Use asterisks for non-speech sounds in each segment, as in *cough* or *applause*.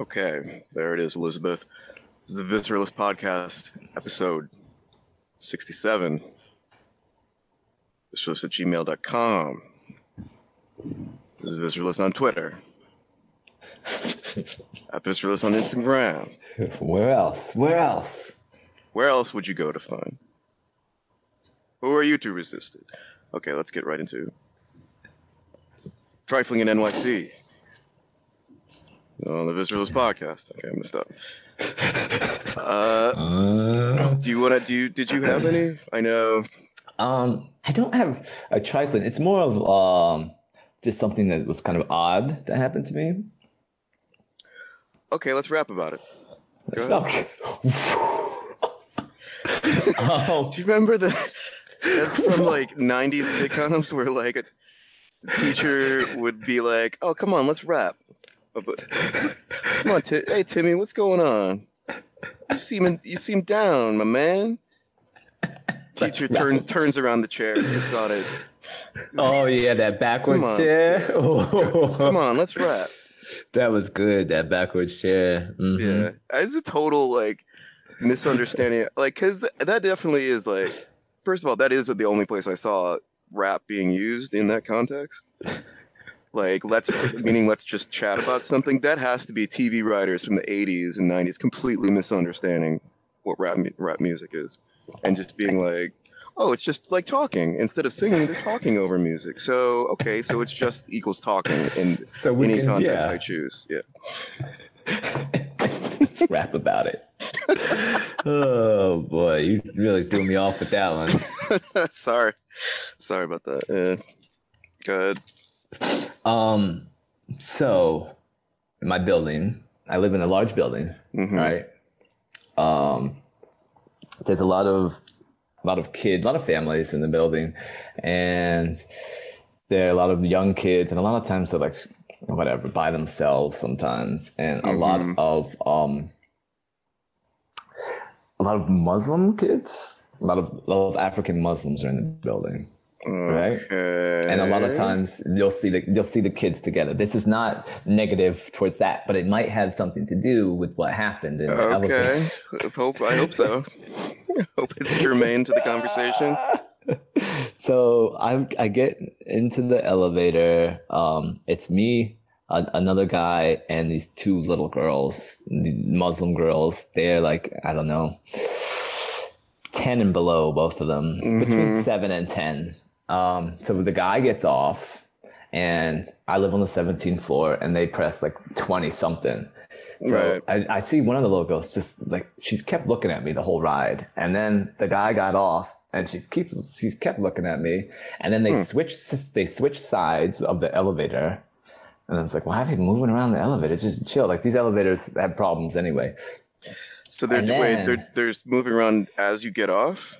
Okay, there it is, Elizabeth. This is the Visceralist Podcast, episode 67. Visceralist at gmail.com. This is Visceralist on Twitter. *laughs* at Visceralist on Instagram. Where else? Where else? Where else would you go to find? Who are you to resist it? Okay, let's get right into Trifling in NYC. On the Visceralist podcast. Okay, I messed up. *laughs* Uh, Uh, do you want to do? Did you have any? I know. um, I don't have a trifling. It's more of um, just something that was kind of odd that happened to me. Okay, let's rap about it. Go ahead. Okay. um, *laughs* Do you remember the that's from like '90s sitcoms where like a teacher would be like, "Oh, come on, let's rap." But, come on, Ti- hey Timmy, what's going on? You seem you seem down, my man. Teacher turns turns around the chair, sits on it. oh yeah, that backwards Come chair. *laughs* Come on, let's rap. that was good. That backwards chair. Mhm. Yeah, it's a total like misunderstanding. Like, cause th- that definitely is like, first of all, that is the only place I saw rap being used in that context. Like, let's *laughs* meaning let's just chat about something. That has to be TV writers from the '80s and '90s completely misunderstanding what rap rap music is, and just being like. Oh, it's just like talking. Instead of singing, they're talking over music. So, okay, so it's just equals talking in So any can- context yeah. I choose. Yeah. *laughs* Let's rap about it. oh boy, you really threw me off with that one. *laughs* Sorry. Sorry about that. Yeah. Good. Um, so my building, I live in a large building, Mhm. right? Um, there's a lot of a lot of kids, a lot of families in the building, and there are a lot of young kids, and a lot of times they're like whatever by themselves sometimes, and a lot Mhm. of um, a lot of Muslim kids, a lot of a lot of African Muslims are in the building Right. Okay. and a lot of times you'll see the you'll see the kids together. This is not negative towards that, but it might have something to do with what happened in. Okay. Let's hope. I hope so. *laughs* hope it's germane to the conversation. *laughs* So I I get into the elevator. Um, it's me, a, another guy, and these two little girls, Muslim girls. They're like I don't know, ten and below, both of them, between seven and ten. Um, so the guy gets off, and I live on the 17th floor, and they press like twenty something. So Right. I, I see one of the little girls just like she's kept looking at me the whole ride, and then the guy got off, and she's keep she's kept looking at me, and then they switched they switched sides of the elevator, and I was like, why are they moving around the elevator? It's just chill. Like these elevators have problems anyway. So they're And wait. then- They're, moving around as you get off.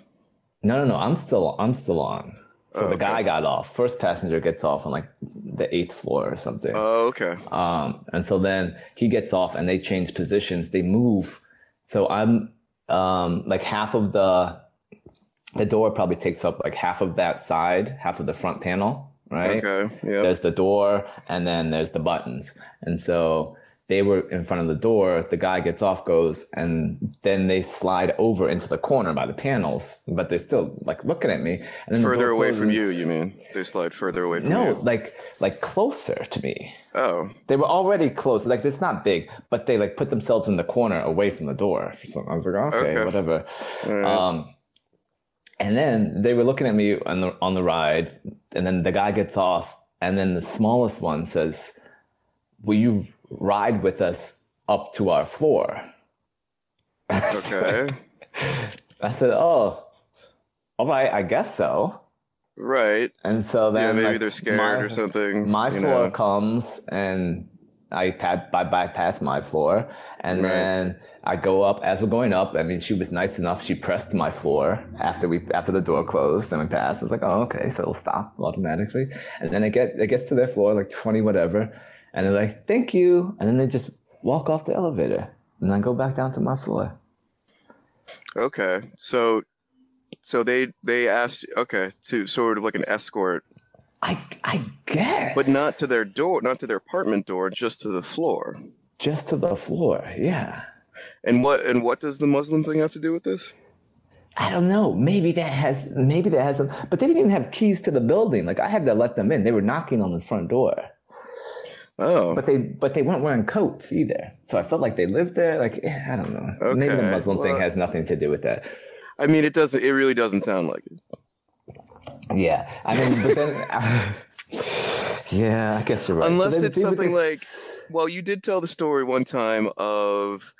No, no, no. I'm still I'm still on. So Oh, the okay. guy got off. First passenger gets off on like the eighth floor or something. Oh, okay. Um, and so then he gets off and they change positions. They move. So I'm um, like half of the the door probably takes up like half of that side, half of the front panel, right? Okay. Yeah. There's the door and then there's the buttons. And so they were in front of the door. The guy gets off, goes, and then they slide over into the corner by the panels, but they're still like looking at me. And then Further away from you, you mean? They slide further away from No, you. like like closer to me. Oh. They were already close. Like it's not big, but they like put themselves in the corner away from the door. For some, I was like, okay, Okay. whatever. Right. Um, and then they were looking at me on the on the ride, and then the guy gets off, and then the smallest one says, "Will you ride with us up to our floor?" okay. *laughs* I said, "Oh, oh all right, I guess so." Right. And so Yeah. then, Maybe like, they're scared my- or something. my floor know. comes and I, pa- I bypass my floor and Right. then I go up as we're going up. I mean, she was nice enough. She pressed my floor after we after the door closed and we passed. I was like, oh, okay, so it'll stop automatically. And then it get it gets to their floor like twenty whatever, and they're like, thank you, and then they just walk off the elevator and I go back down to my floor. Okay. So so they they asked okay to sort of like an escort, I I guess, but not to their door, not to their apartment door, just to the floor. just to the floor. Yeah. And what and what does the Muslim thing have to do with this? I don't know. Maybe that has maybe that has some but they didn't even have keys to the building. Like I had to let them in. They were knocking on the front door. Oh, But they but they weren't wearing coats either. So I felt like they lived there. Like eh, I don't know. Maybe the Okay, Muslim thing has nothing to do with that. I mean, it doesn't. It really doesn't sound like it. Yeah. I mean but then *laughs* *laughs* Yeah, I guess you're right. Unless then it's something like, well, you did tell the story one time of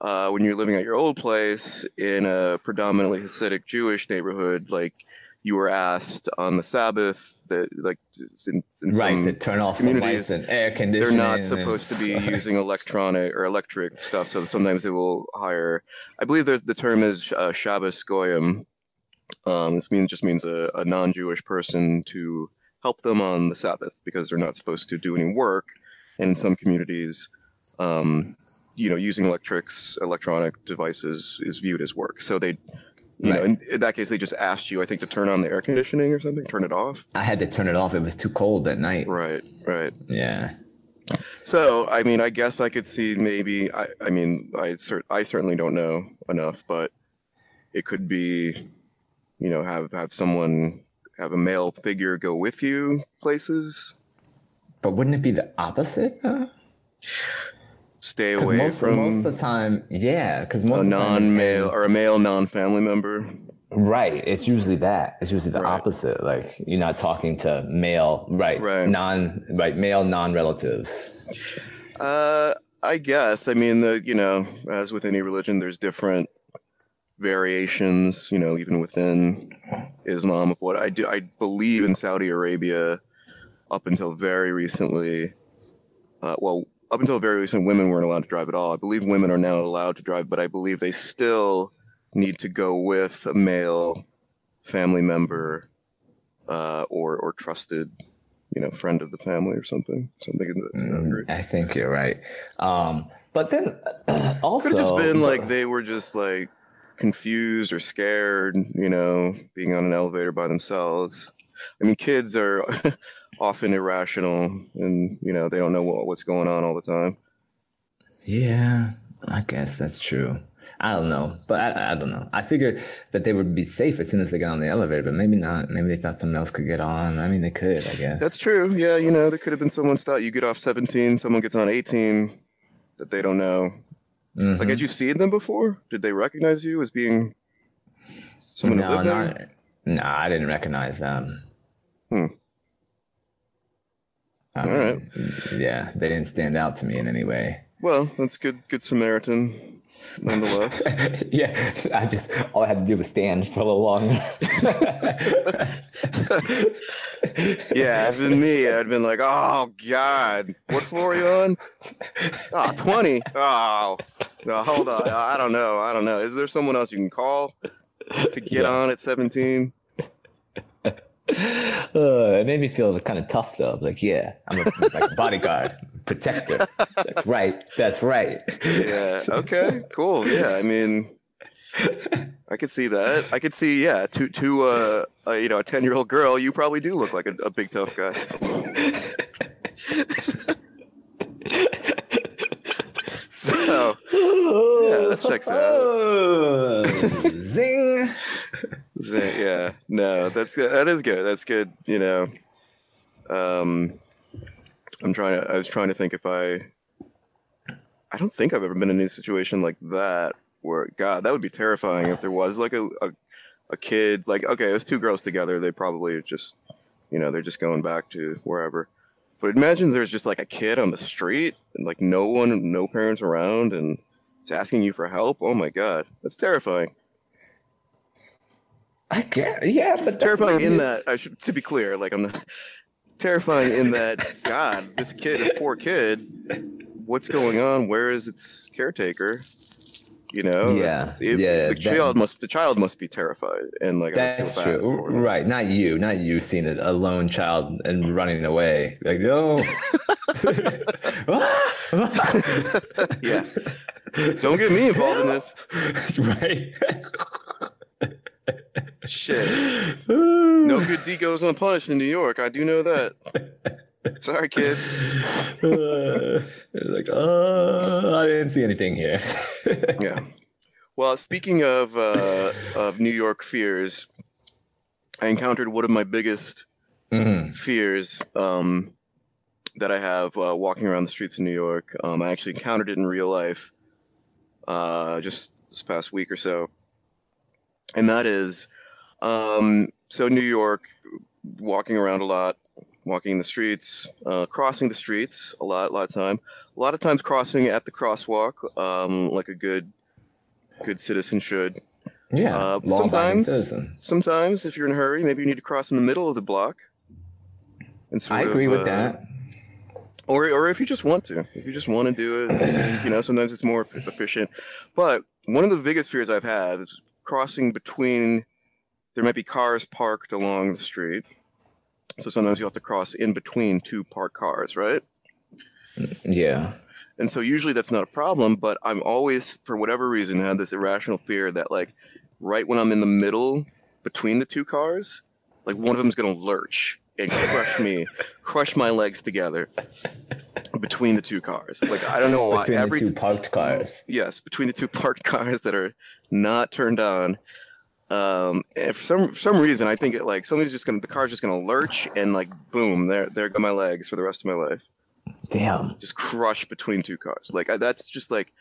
uh, when you were living at your old place in a predominantly Hasidic Jewish neighborhood, like you were asked on the Sabbath that, like, in, in right some to turn off communities, lights and air conditioning. they're not and- supposed to be *laughs* using electronic or electric stuff. So sometimes they will hire. I believe there's the term is uh, Shabbos Goyim. Um, this means just means a, a non-Jewish person to help them on the Sabbath because they're not supposed to do any work. And in some communities, um, you know, using electrics, electronic devices is viewed as work. So they, you know, Right. in, in that case, they just asked you, I think, to turn on the air conditioning or something, turn it off. I had to turn it off. It was too cold at night. Right, right. Yeah. So, I mean, I guess I could see maybe. I, I mean, I cer- I certainly don't know enough, but it could be, you know, have have someone have a male figure go with you places, But wouldn't it be the opposite? Because stay away most, from most of the time, yeah. Because most a of the time, non-male or a male non-family member. right? It's usually that. It's usually the Right. opposite. Like you're not talking to male, right? Right. Non, right? Male non-relatives. Uh, I guess. I mean, the you know, as with any religion, there's different variations. You know, even within Islam, of what I do. I believe in Saudi Arabia, up until very recently. Uh, well, up until very recent, women weren't allowed to drive at all. I believe women are now allowed to drive, but I believe they still need to go with a male family member uh, or or trusted, you know, friend of the family or something. Something to. I think you're right. Um, but then also, *clears throat* Could have just been like they were just like confused or scared, you know, being on an elevator by themselves. I mean, kids are *laughs* often irrational and, you know, they don't know what, what's going on all the time. Yeah, I guess that's true. I don't know, but I, I don't know. I figured that they would be safe as soon as they got on the elevator, but maybe not. Maybe they thought someone else could get on. I mean, they could, I guess. That's true. Yeah, you know, there could have been someone thought You get off 17, someone gets on 18 that they don't know. Mhm. Like, had you seen them before? Did they recognize you as being someone who no, lived there? not, no, I didn't recognize them. Hmm. I All right. Yeah, they didn't stand out to me in any way. Well, that's good. Good Samaritan, nonetheless. *laughs* yeah, I just all I had to do was stand for a little longer. *laughs* Yeah, if it been me, I'd been like, oh, God, what floor are you on? Oh, 20. Oh, no, hold on. I don't know. I don't know. Is there someone else you can call to get Yeah. on at 17? *laughs* uh, it made me feel kind of tough though. Like, yeah, I'm a, like bodyguard, *laughs* protector. That's right. That's right. Yeah. Okay. Cool. Yeah. I mean, I could see that. I could see, yeah, to to uh, uh you know a ten year old girl, you probably do look like a, a big tough guy. *laughs* so yeah, that checks out. Zing. Yeah, no, that's good. That is good. That's good. You know, um, I'm trying to. I was trying to think if I. I don't think I've ever been in a situation like that where God, that would be terrifying if there was like a a, a kid. Like, okay, it was two girls together. They probably just, you know, they're just going back to wherever. But imagine there's just like a kid on the street and like no one, no parents around, and it's asking you for help. Oh my God, that's terrifying. I get, yeah, but that's terrifying in that I should to be clear, like I'm not terrifying in that God, this kid, this poor kid, what's going on? Where is its caretaker? You know, Yeah, it- yeah, The that- child must the child must be terrified, and like I That's feel true. Right. Not you. Not you seeing a, a lone child and running away. Like, no. *laughs* *laughs* Yeah, don't get me involved in this *laughs* right. Shit. *laughs* No good deed goes unpunished in New York. I do know that. *laughs* Sorry, kid. Uh, like, uh, I didn't see anything here. *laughs* Yeah. Well, speaking of uh, of New York fears, I encountered one of my biggest Mhm. fears um, that I have uh, walking around the streets of New York. Um, I actually encountered it in real life uh, just this past week or so, and that is um, so New York, walking around a lot, walking the streets, uh, crossing the streets a lot, a lot of time. A lot of times crossing at the crosswalk, um, like a good, good citizen should. Yeah, Uh, sometimes-. Sometimes, if you're in a hurry, maybe you need to cross in the middle of the block. And I agree of, with uh, that. Or, or if you just want to, if you just want to do it, *clears throat* you know, sometimes it's more efficient. But one of the biggest fears I've had is crossing between. There might be cars parked along the street, so sometimes you have to cross in between two parked cars, right? Mm, yeah. And so usually that's not a problem, but I'm always, for whatever reason, had this irrational fear that like right when I'm in the middle between the two cars, like one of them is gonna lurch and crush me, *laughs* crush my legs together between the two cars. Like I don't know why. Between Every the two parked cars. yes, between the two *laughs* parked cars that are not turned on. Um, and for some for some reason, I think it like somebody's just gonna the car's just gonna lurch and like boom, there there go my legs for the rest of my life Damn. just crush between two cars. Like I, that's just like.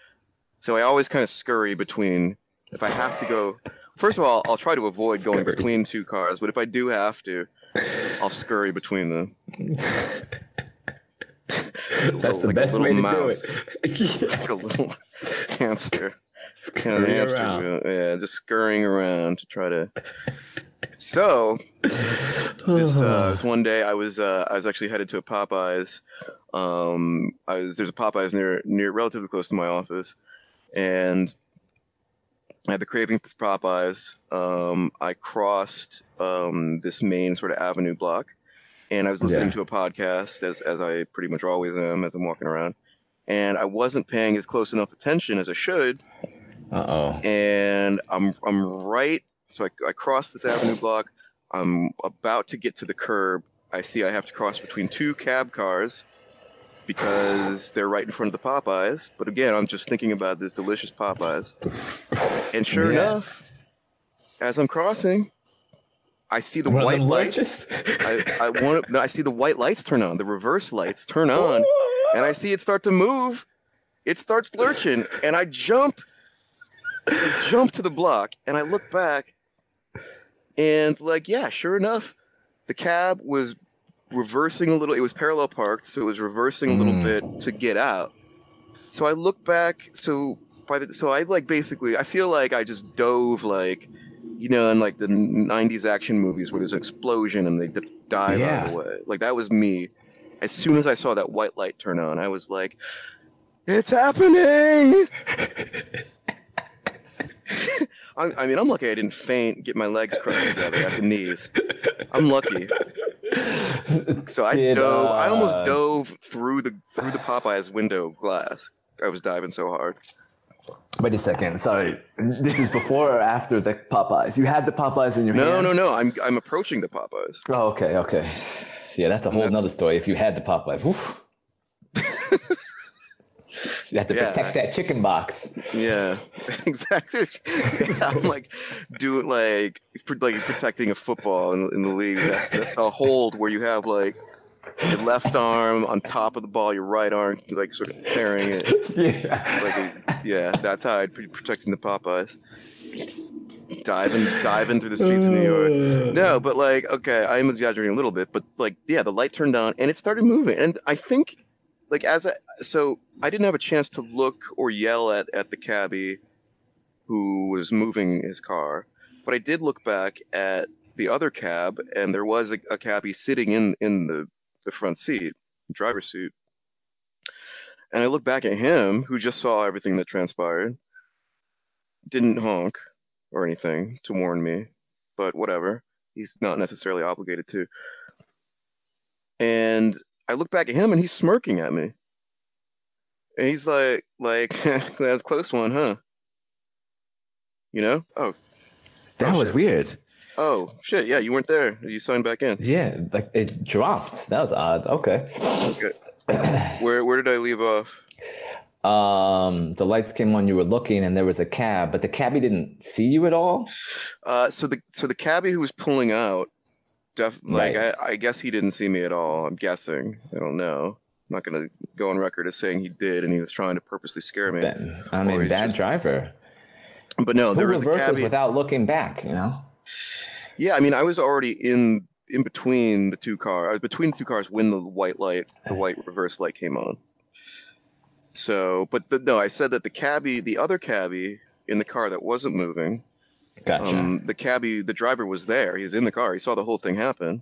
So I always kind of scurry between. If I have to go, first of all, I'll try to avoid going Scurry. between two cars. But if I do have to, I'll scurry between them. *laughs* That's the Like best way to mouse. do it. *laughs* yeah. Like a little *laughs* hamster. Kind of hamster around. wheel. Yeah, just scurrying around to try to. *laughs* So this uh, *sighs* this one day I was uh, I was actually headed to a Popeyes. Um, I was there's a Popeyes near near relatively close to my office, and I had the craving for Popeyes. Um, I crossed um, this main sort of avenue block, and I was listening Yeah. to a podcast as as I pretty much always am as I'm walking around, and I wasn't paying as close enough attention as I should Uh oh. and I'm I'm right. So I, I cross this avenue block. I'm about to get to the curb. I see I have to cross between two cab cars because they're right in front of the Popeyes. But again, I'm just thinking about this delicious Popeyes. And sure Yeah. enough, as I'm crossing, I see the One white them light. lurches? I, I *laughs* want no, I see the white lights turn on, the reverse lights turn on, and I see it start to move. It starts lurching, and I jump, I jump to the block, and I look back, and like, yeah, sure enough, the cab was reversing a little. It was parallel parked, so it was reversing a little Mm. bit to get out. So I look back. So by the so I like basically, I feel like I just dove like. You know, in like the '90s action movies where there's an explosion and they just dive out of the way. Like that was me. As soon as I saw that white light turn on, I was like, "It's happening!" *laughs* *laughs* I, I mean, I'm lucky I didn't faint, get my legs crushed together at the knees. I'm lucky. So I Did, dove. I almost uh, dove through the through the Popeyes window glass. I was diving so hard. Wait a second. Sorry. This is before or after the Popeyes? You had the Popeyes in your No, hand? no, no. I'm I'm approaching the Popeyes. Oh, okay, okay. Yeah, that's a whole That's- nother story. If you had the Popeyes, *laughs* you have to Yeah. protect that chicken box. Yeah, *laughs* exactly. Yeah, *laughs* I'm like doing like pr- like protecting a football in, in the league. A hold where you have like your left arm on top of the ball, your right arm like sort of carrying it. *laughs* yeah. Like a, yeah, that's how I'd be protecting the Popeyes. Diving, diving through the streets of New York. *sighs* No, but like, okay, I am exaggerating a little bit, but like, yeah, the light turned on and it started moving, and I think, like, as I so I didn't have a chance to look or yell at at the cabbie who was moving his car, but I did look back at the other cab, and there was a, a cabbie sitting in in the the front seat, driver's seat, and I looked back at him, who just saw everything that transpired, didn't honk or anything to warn me, but whatever. He's not necessarily obligated to. And I look back at him and he's smirking at me. And he's like, like, *laughs* that's a close one, huh? You know? Oh, That Oh, was shit. weird. Oh shit! Yeah, you weren't there. You signed back in. Yeah, like it dropped. That was odd. Okay. Okay. Where where did I leave off? Um, the lights came on. You were looking, and there was a cab, but the cabbie didn't see you at all. Uh, so the so the cabbie who was pulling out, def like Right. I, I guess he didn't see me at all. I'm guessing. I don't know. I'm not gonna go on record as saying he did, and he was trying to purposely scare me. Ben, I mean, bad just- driver. But no, Who there was a reverses cabbie. without looking back? You know. Yeah, I mean, I was already in in between the two cars. I uh, was between the two cars when the white light, the *sighs* white reverse light came on. So, but the, no, I said that the cabbie, the other cabbie in the car that wasn't moving, Gotcha. um, the cabbie, the driver was there. He was in the car. He saw the whole thing happen.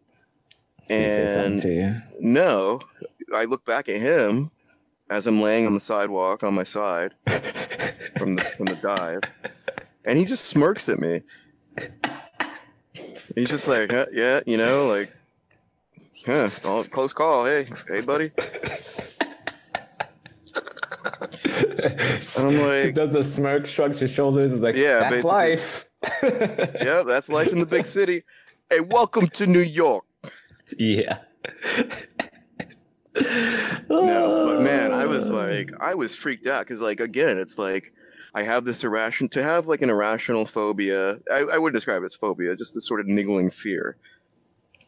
Did he say something And no, I look back at him as I'm laying on the sidewalk on my side *laughs* from the from the dive, and he just smirks at me. He's just like, huh, yeah, you know, like, huh, close call. Hey, hey, buddy. *laughs* And I'm he like, does the smirk, shrugs his shoulders, is like, Yeah, that's life. *laughs* yeah, that's life in the big city. Hey, welcome to New York. yeah. No, but man, I was like, I was freaked out because, like, again, it's like I have this irrational to have like an irrational phobia. I, I wouldn't describe it as phobia, just this sort of niggling fear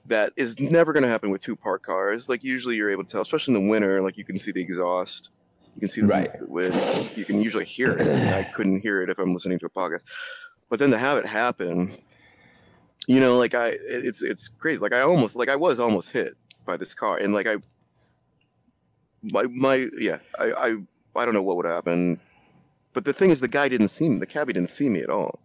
that is never going to happen with two parked cars. Like, usually you're able to tell, especially in the winter, like you can see the exhaust, you can see the Right. wind, you can usually hear it. I couldn't hear it if I'm listening to a podcast, but then to have it happen, you know, like I, it's it's crazy. Like I almost, like I was almost hit by this car, and like I my my yeah I I I don't know what would happen, but the thing is the guy didn't see me. The cabbie didn't see me at all.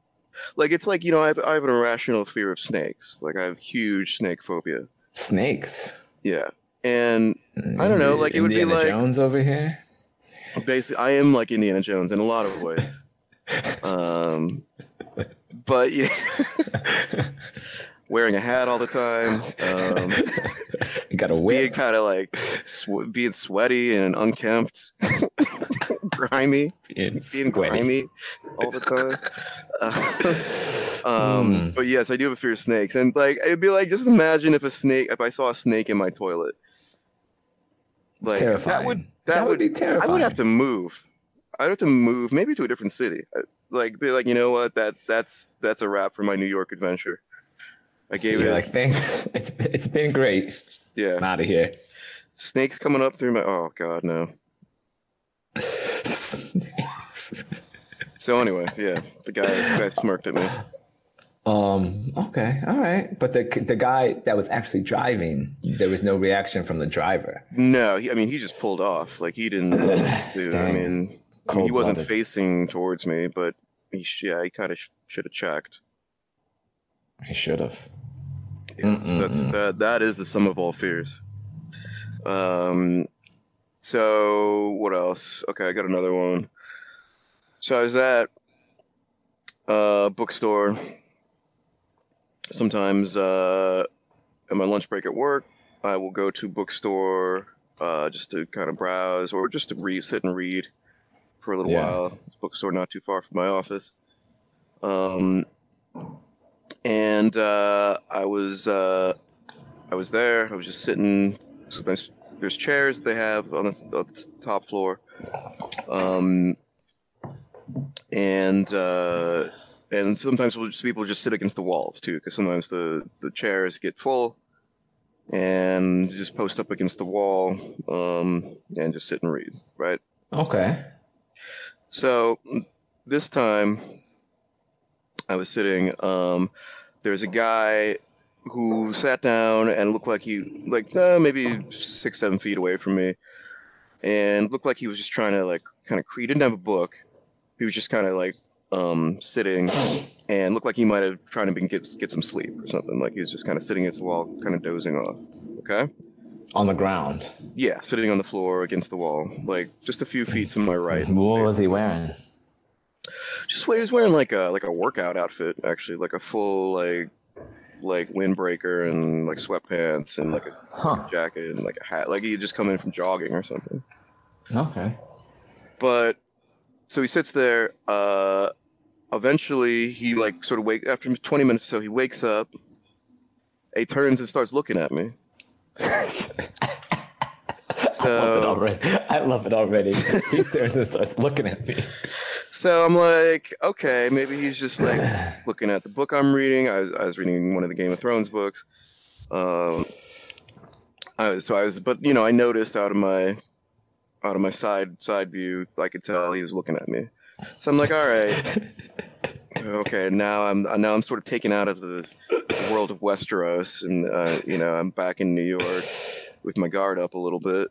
Like it's like you know I have I have an irrational fear of snakes. Like I have huge snake phobia. Snakes. Yeah, and I don't know, like, it would be Indiana like- Jones over here. basically I am like Indiana Jones in a lot of ways. *laughs* um, but yeah, *laughs* wearing a hat all the time. Um, You got a being whip. kind of like sw- being sweaty and unkempt, *laughs* grimy. Being being grimy all the time. Uh, *laughs* um, Hmm. But yes, I do have a fear of snakes, and like it'd be like just imagine if a snake, if I saw a snake in my toilet, like terrifying. that would that, That would would be terrifying. I would have to move. I'd have to move maybe to a different city. I- Like be like, you know what? That that's that's a wrap for my New York adventure. I gave You're it. like, thanks. *laughs* It's it's been great. yeah, I'm out of here. snakes coming up through my. Oh God, no. *laughs* So anyway, yeah, the guy the guy smirked at me. Um. Okay. All right. But the the guy that was actually driving, there was no reaction from the driver. No, he, I mean he just pulled off. Like he didn't. *clears throat* do, I mean, I mean, he wasn't facing towards me, but he sh- yeah he kind of sh- should have checked. He should have. That's that. That is the sum of all fears. Um. So what else? Okay, I got another one. So I was at a bookstore. Sometimes uh, at my lunch break at work, I will go to bookstore uh, just to kind of browse or just to read, sit and read for a little Yeah. while. Bookstore not too far from my office. Um, and uh, I was uh, I was there. I was just sitting. Sometimes there's chairs that they have on the, on the top floor, um, and uh, and sometimes we'll just, people just sit against the walls too, because sometimes the the chairs get full, and just post up against the wall um, and just sit and read. Right. Okay. So this time I was sitting, um, there's a guy who sat down and looked like he, like uh, maybe six, seven feet away from me, and looked like he was just trying to like kind of, he didn't have a book. He was just kind of like um, sitting and looked like he might have trying to get, get some sleep or something. Like he was just kind of sitting against the wall, kind of dozing off. Okay. On the ground. Yeah, sitting on the floor against the wall, like just a few feet to my right. What was he wearing? Just he was wearing like a like a workout outfit, actually, like a full like like windbreaker and like sweatpants and like a Huh. jacket and like a hat, like he just come in from jogging or something. Okay. But so he sits there, uh, eventually he like sort of wake after 20 minutes or so he wakes up he turns and starts looking at me *laughs* I love it already. I love it already. he turns and starts looking at me. so i'm like okay maybe he's just like *sighs* looking at the book i'm reading i was, I was reading one of the game of thrones books um I was, so i was but you know i noticed out of my out of my side side view i could tell he was looking at me so i'm like all right *laughs* okay now i'm now i'm sort of taken out of the world of westeros and uh, you know i'm back in new york with my guard up a little bit.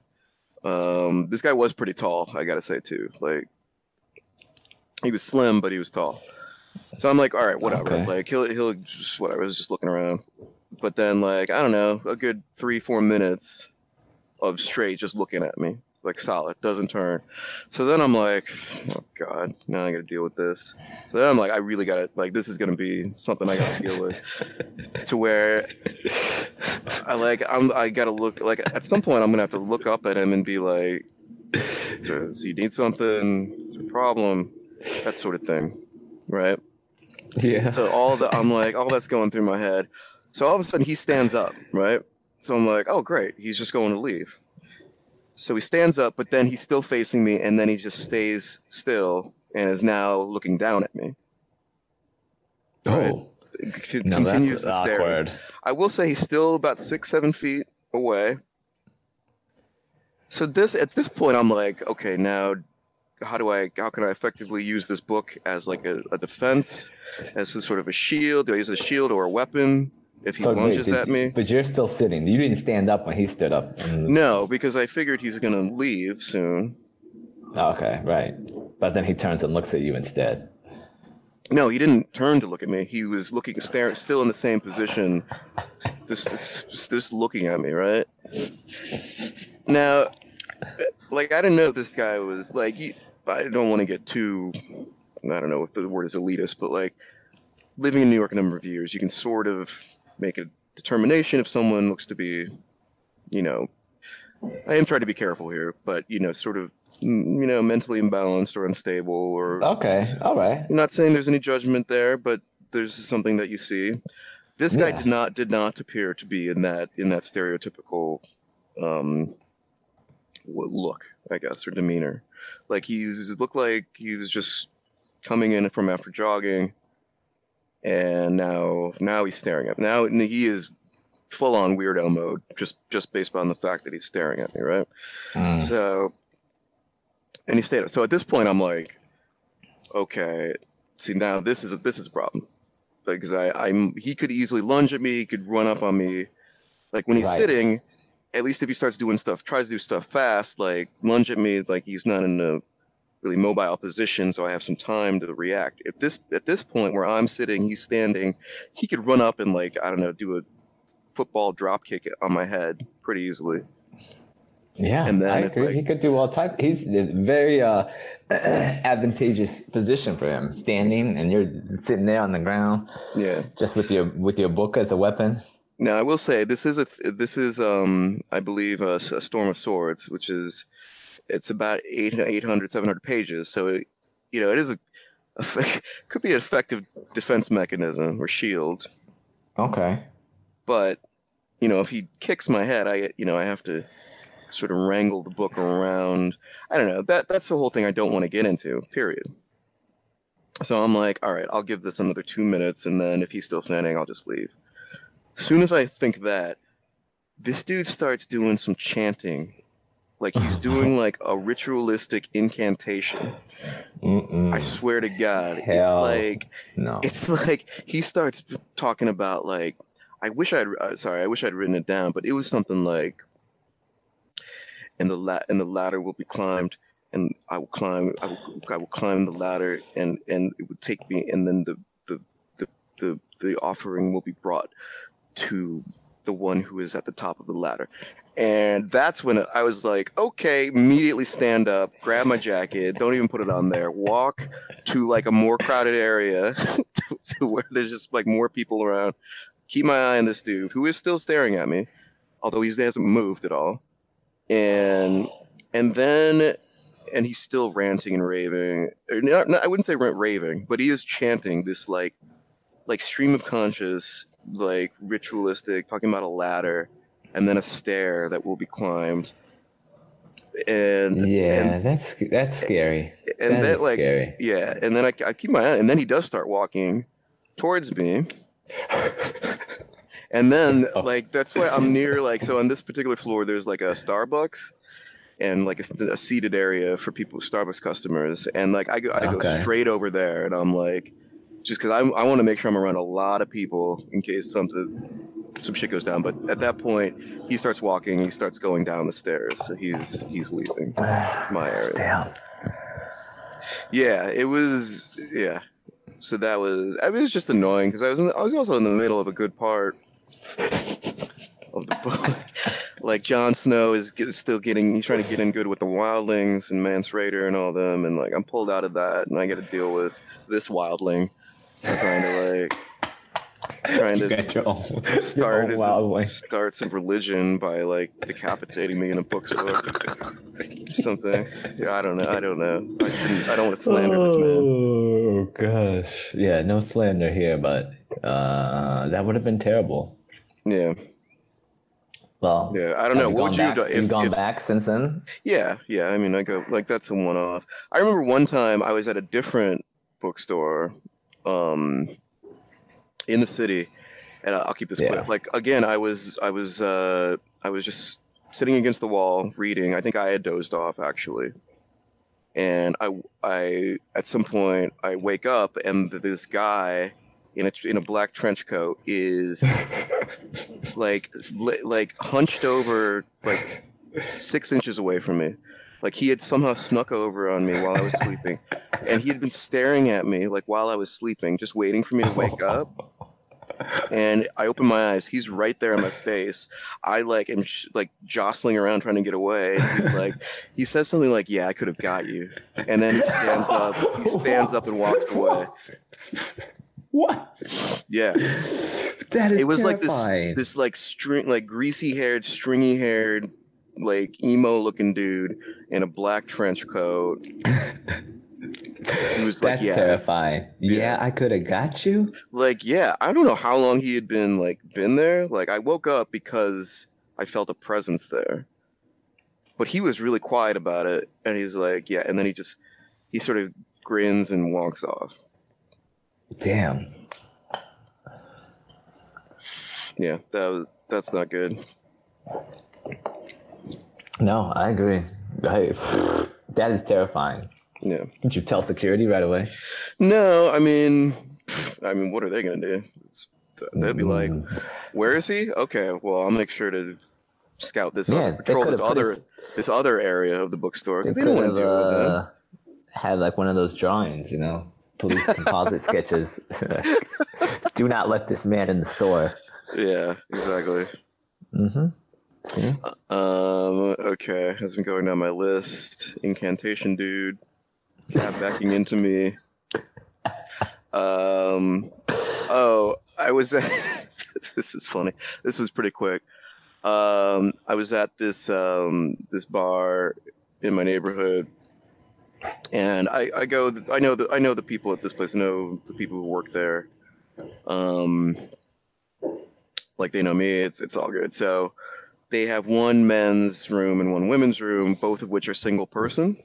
Um this guy was pretty tall i gotta say too. Like he was slim but he was tall. So i'm like all right whatever. Okay. like he'll he'll just whatever I was just looking around. But then like i don't know a good three four minutes of straight just looking at me like solid doesn't turn so then i'm like oh god now i gotta deal with this so then i'm like i really gotta like this is gonna be something i gotta deal with *laughs* to where i like i'm i gotta look like at some point i'm gonna have to look up at him and be like so you need something is there a problem that sort of thing right Yeah. so all the I'm like, all that's going through my head. So all of a sudden he stands up, right? So I'm like, oh great, he's just going to leave. So he stands up, but then he's still facing me, and then he just stays still and is now looking down at me. Oh. Right. Oh, C- now continues that's to stare. awkward. I will say he's still about six, seven feet away. So this at this point I'm like, okay, now how do I how can I effectively use this book as like a, a defense, as a sort of a shield? Do I use a shield or a weapon if he So, wait, lunges did- at me? But you're still sitting. You didn't stand up when he stood up. No, because I figured he's gonna leave soon. Okay, right. But then he turns and looks at you instead. No, he didn't turn to look at me. He was looking, staring, still in the same position, this, this, just looking at me, right? Now, like, I didn't know this guy was like. I don't want to get too. I don't know if the word is elitist, but like, living in New York a number of years, you can sort of make a determination if someone looks to be, you know, I am trying to be careful here, but you know, sort of, mm, you know, mentally imbalanced or unstable or Okay, all right. I'm not saying there's any judgment there, but there's something that you see. This guy Yeah. did not did not appear to be in that in that stereotypical um look, I guess, or demeanor. Like he's looked like he was just coming in from after jogging, and now now he's staring at me. now he is full on weirdo mode just just based on the fact that he's staring at me, right? Mm. So, and he stayed. So at this point, I'm like, okay, see now this is a this is a problem because I I'm he could easily lunge at me, he could run up on me, like when he's Right. sitting. At least if he starts doing stuff, tries to do stuff fast, like lunge at me, like he's not in a really mobile position, so I have some time to react. At this at this point where I'm sitting, he's standing, he could run up and like I don't know, do a football drop kick on my head pretty easily. Yeah, And then I it's agree. like- he could do all type. He's a very uh, *clears throat* advantageous position for him, standing, and you're sitting there on the ground, Yeah. just with your with your book as a weapon. Now I will say this is a this is um I believe a Storm of Swords, which is it's about eight 800 700 pages. So it, you know it is a, a *laughs* could be an effective defense mechanism or shield. Okay. But you know if he kicks my head, I you know I have to sort of wrangle the book around. I don't know that that's the whole thing I don't want to get into. Period. So I'm like, all right, I'll give this another two minutes, and then if he's still standing, I'll just leave. As soon as I think that, this dude starts doing some chanting, like he's doing *laughs* like a ritualistic incantation. Mm-mm. I swear to God, it's like no. it's like he starts talking about like I wish I'd uh, sorry I wish I'd written it down, but it was something like and the la- and the ladder will be climbed and I will climb I will, I will climb the ladder and and it would take me and then the the the the, the offering will be brought to the one who is at the top of the ladder. And that's when I was like, okay, immediately stand up, grab my jacket, don't even put it on there, walk to like a more crowded area to, *laughs* to where there's just like more people around. Keep my eye on this dude who is still staring at me, although he hasn't moved at all. And and then and he's still ranting and raving. Not, not- I wouldn't say raving, but he is chanting this like, like stream of conscious, like ritualistic, talking about a ladder, and then a stair that will be climbed. And Yeah, and, that's that's scary. and That then like scary. yeah, and then I, I keep my eye, and then he does start walking towards me. *laughs* And then, Oh. like, that's why I'm near, like, so on this particular floor, there's like a Starbucks and like a, a seated area for people, Starbucks customers. And like, I go, I go straight over there and I'm like, just because I, I want to make sure I'm around a lot of people in case something, some shit goes down. But at that point, he starts walking, he starts going down the stairs. So he's, he's leaving *sighs* my area. Damn. Yeah, it was. Yeah, so that was. I mean, it was just annoying because I was. In I was also in the middle of a good part of the book. *laughs* like Jon Snow is get, still getting. He's trying to get in good with the wildlings and Mance Rayder and all them, and like I'm pulled out of that, and I got to deal with this wildling trying to like trying You to *laughs* your own start your own wild way. start some religion by like decapitating me in a bookstore. Something. Yeah, I don't know. I don't know. I, I don't want to slander this man. Oh gosh. Yeah, no slander here, but uh, that would have been terrible. Yeah, Well, yeah. I don't know. you What gone would you back? do? You've gone if, back since then. Yeah, yeah. I mean, I go like that's a one-off. I remember one time I was at a different bookstore, um, in the city, and I'll keep this Yeah. quick. Like again, I was, I was, uh, I was just sitting against the wall reading. I think I had dozed off actually, and I, I at some point I wake up and this guy in a in a black trench coat is *laughs* like li- like hunched over like six inches away from me. Like he had somehow snuck over on me while I was sleeping, and he had been staring at me like while I was sleeping, just waiting for me to wake up. And I open my eyes. He's right there in my face. I like am sh- like jostling around trying to get away. He's like, he says something like, "Yeah, I could have got you," and then he stands up. He stands up and walks away. What? Yeah, That is it was like this this like string like greasy haired, stringy haired, like emo looking dude in a black trench coat. He was like, That's yeah, terrifying. Yeah, Yeah. I could have got you. like yeah. I don't know how long he had been like been there. Like I woke up because I felt a presence there, but he was really quiet about it, and he's like, yeah, and then he just he sort of grins and walks off. Damn. Yeah, that was that's not good. No, I agree. I, that is terrifying. Yeah. Did you tell security right away? No, I mean, I mean, what are they gonna do? It's, they'll be like, Mm. "Where is he?" Okay, well, I'll make sure to scout this, Yeah, other, patrol this other, his- this other area of the bookstore because They they, don't want have to deal with that. uh, had like one of those drawings, you know, police composite sketches. *laughs* Do not let this man in the store. Yeah, exactly. Mm-hmm. See? Um, okay, as I'm going down my list, incantation dude, cat backing into me. Um, oh, I was at, *laughs* this is funny. This was pretty quick. Um, I was at this um this bar in my neighborhood, and I I go I know the I know the people at this place. I know the people who work there. Um, like they know me. It's it's all good. So they have one men's room and one women's room, both of which are single person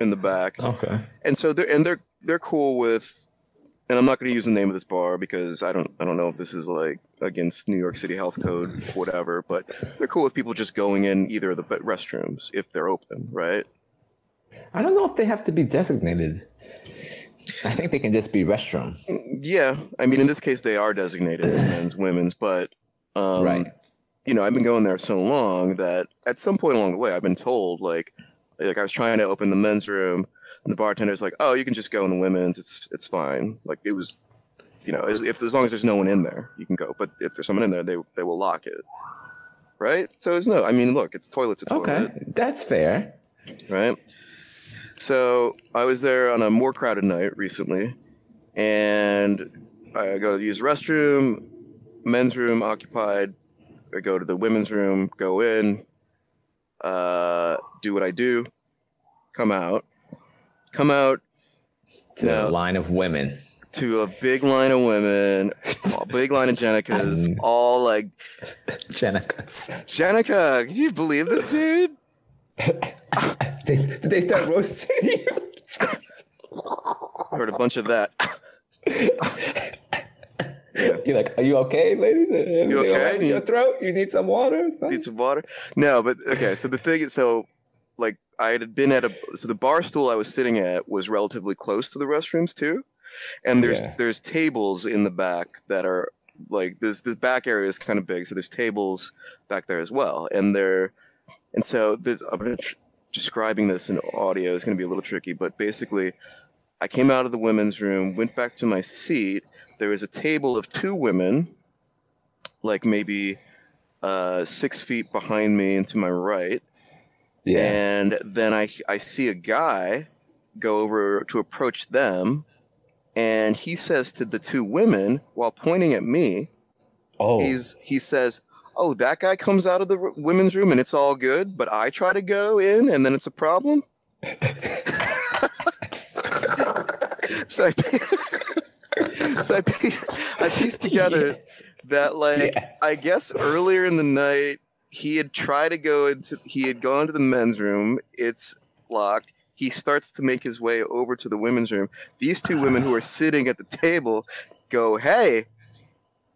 in the back. Okay. And so they're and they're they're cool with and I'm not going to use the name of this bar because I don't I don't know if this is like against New York City health code whatever, but they're cool with people just going in either of the restrooms if they're open, right? I don't know if they have to be designated. I think they can just be restroom. Yeah, I mean in this case they are designated as men's, women's, but um, right. You know, I've been going there so long that at some point along the way, I've been told like, like I was trying to open the men's room, and the bartender's like, "Oh, you can just go in the women's. It's it's fine." Like it was, you know, as, if as long as there's no one in there, you can go. But if there's someone in there, they they will lock it, right? So it's no. I mean, look, it's toilet's a toilet, Okay. That's fair. right? So I was there on a more crowded night recently, and I go to use the restroom, men's room occupied. I go to the women's room, go in, uh, do what I do, come out, come out To No. a line of women. to a big line of women, a big line of Jenicas, Um, *laughs* all like, Jenicas. Jenica, can you believe this dude? *laughs* They, did they start roasting you? *laughs* Heard a bunch of that. You're like, are you okay, lady? Everything all okay? right your throat? You need some water? Need some water? No, but okay. So the thing is, so like I had been at a so the bar stool I was sitting at was relatively close to the restrooms too, and there's Yeah. there's tables in the back that are like this this back area is kind of big, so there's tables back there as well, and they're and so there's I'm gonna tr- describing this in audio is gonna be a little tricky, but basically, I came out of the women's room, went back to my seat. There was a table of two women, like maybe uh, six feet behind me and to my right. yeah. And then I, I see a guy go over to approach them. And he says to the two women while pointing at me, oh, he's, he says, Oh, that guy comes out of the women's room and it's all good, but I try to go in and then it's a problem. *laughs* *laughs* so I, *laughs* so I, pieced, I pieced *laughs* together Yes. that like Yes. I guess earlier in the night he had tried to go into he had gone to the men's room. It's locked. He starts to make his way over to the women's room. These two women who are sitting at the table go, "Hey,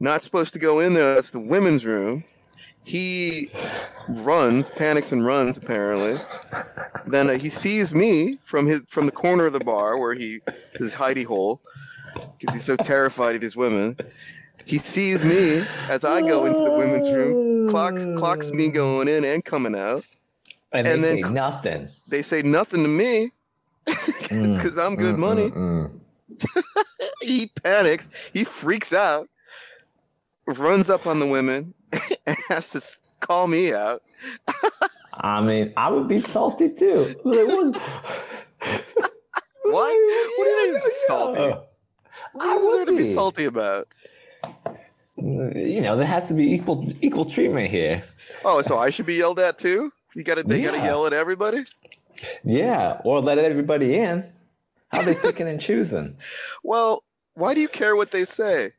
not supposed to go in there. That's the women's room." He runs, panics and runs apparently. Then uh, he sees me from his from the corner of the bar where he his hidey hole because he's so terrified of these women. He sees me as I go into the women's room, clocks clocks me going in and coming out. and, and they then- say nothing. They say nothing to me Mm, *laughs* because I'm good mm, money. mm, mm. *laughs* He panics. He freaks out. Runs up on the women *laughs* and has to call me out. I mean, I would be salty too. Like, what-? What do you mean salty? Yeah. I is there would to be salty about? You know, there has to be equal equal treatment here. Oh, so I should be yelled at too? You gotta they gotta yell at everybody? Yeah, or let everybody in. How they picking and choosing? Well, why do you care what they say?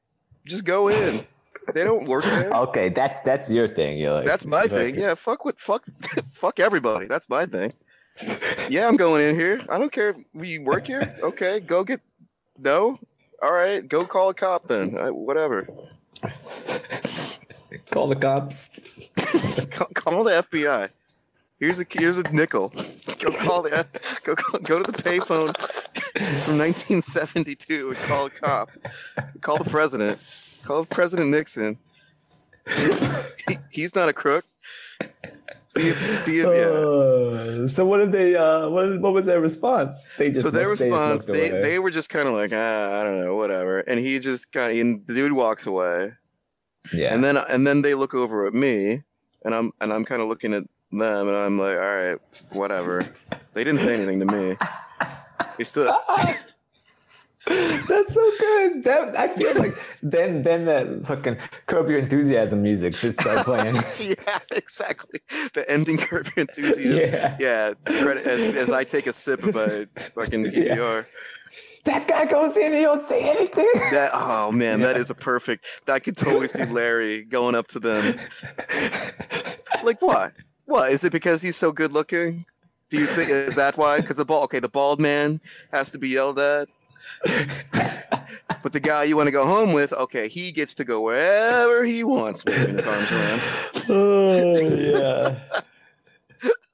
Just go in. They don't work there. Okay, that's that's your thing. You're like, That's my like- thing. Yeah, fuck with fuck *laughs* fuck everybody. That's my thing. Yeah, I'm going in here. I don't care if you work here. Okay, go get no. All right, go call a cop then. I, whatever. *laughs* Call the cops. *laughs* Call, call the FBI. Here's a here's a nickel. Go call the go call, go to the payphone from 1972 and call a cop. Call the president. Call President Nixon. He, he's not a crook. See if see if yeah. Uh, so what did they? Uh, what, what was their response? They just so their looked- response, they they were just kind of like, ah, I don't know, whatever. And he just kind of, and the dude walks away, yeah. and then and then they look over at me, and I'm and I'm kind of looking at them, and I'm like, all right, whatever. They didn't say anything to me. He still, That's so good. That I feel like then then that fucking curb your enthusiasm music should start *laughs* playing. yeah, exactly. The ending curb your enthusiasm. yeah. Yeah, credit as, as I take a sip of my fucking *laughs* PBR. That guy goes in and he don't say anything. That oh man, that is a perfect. I could totally see Larry going up to them. *laughs* Like what? What is it because he's so good looking? Do you think is that why? Because the bald okay, the bald man has to be yelled at. *laughs* But the guy you want to go home with, okay, he gets to go wherever he wants, waving his arms around. *laughs* oh yeah.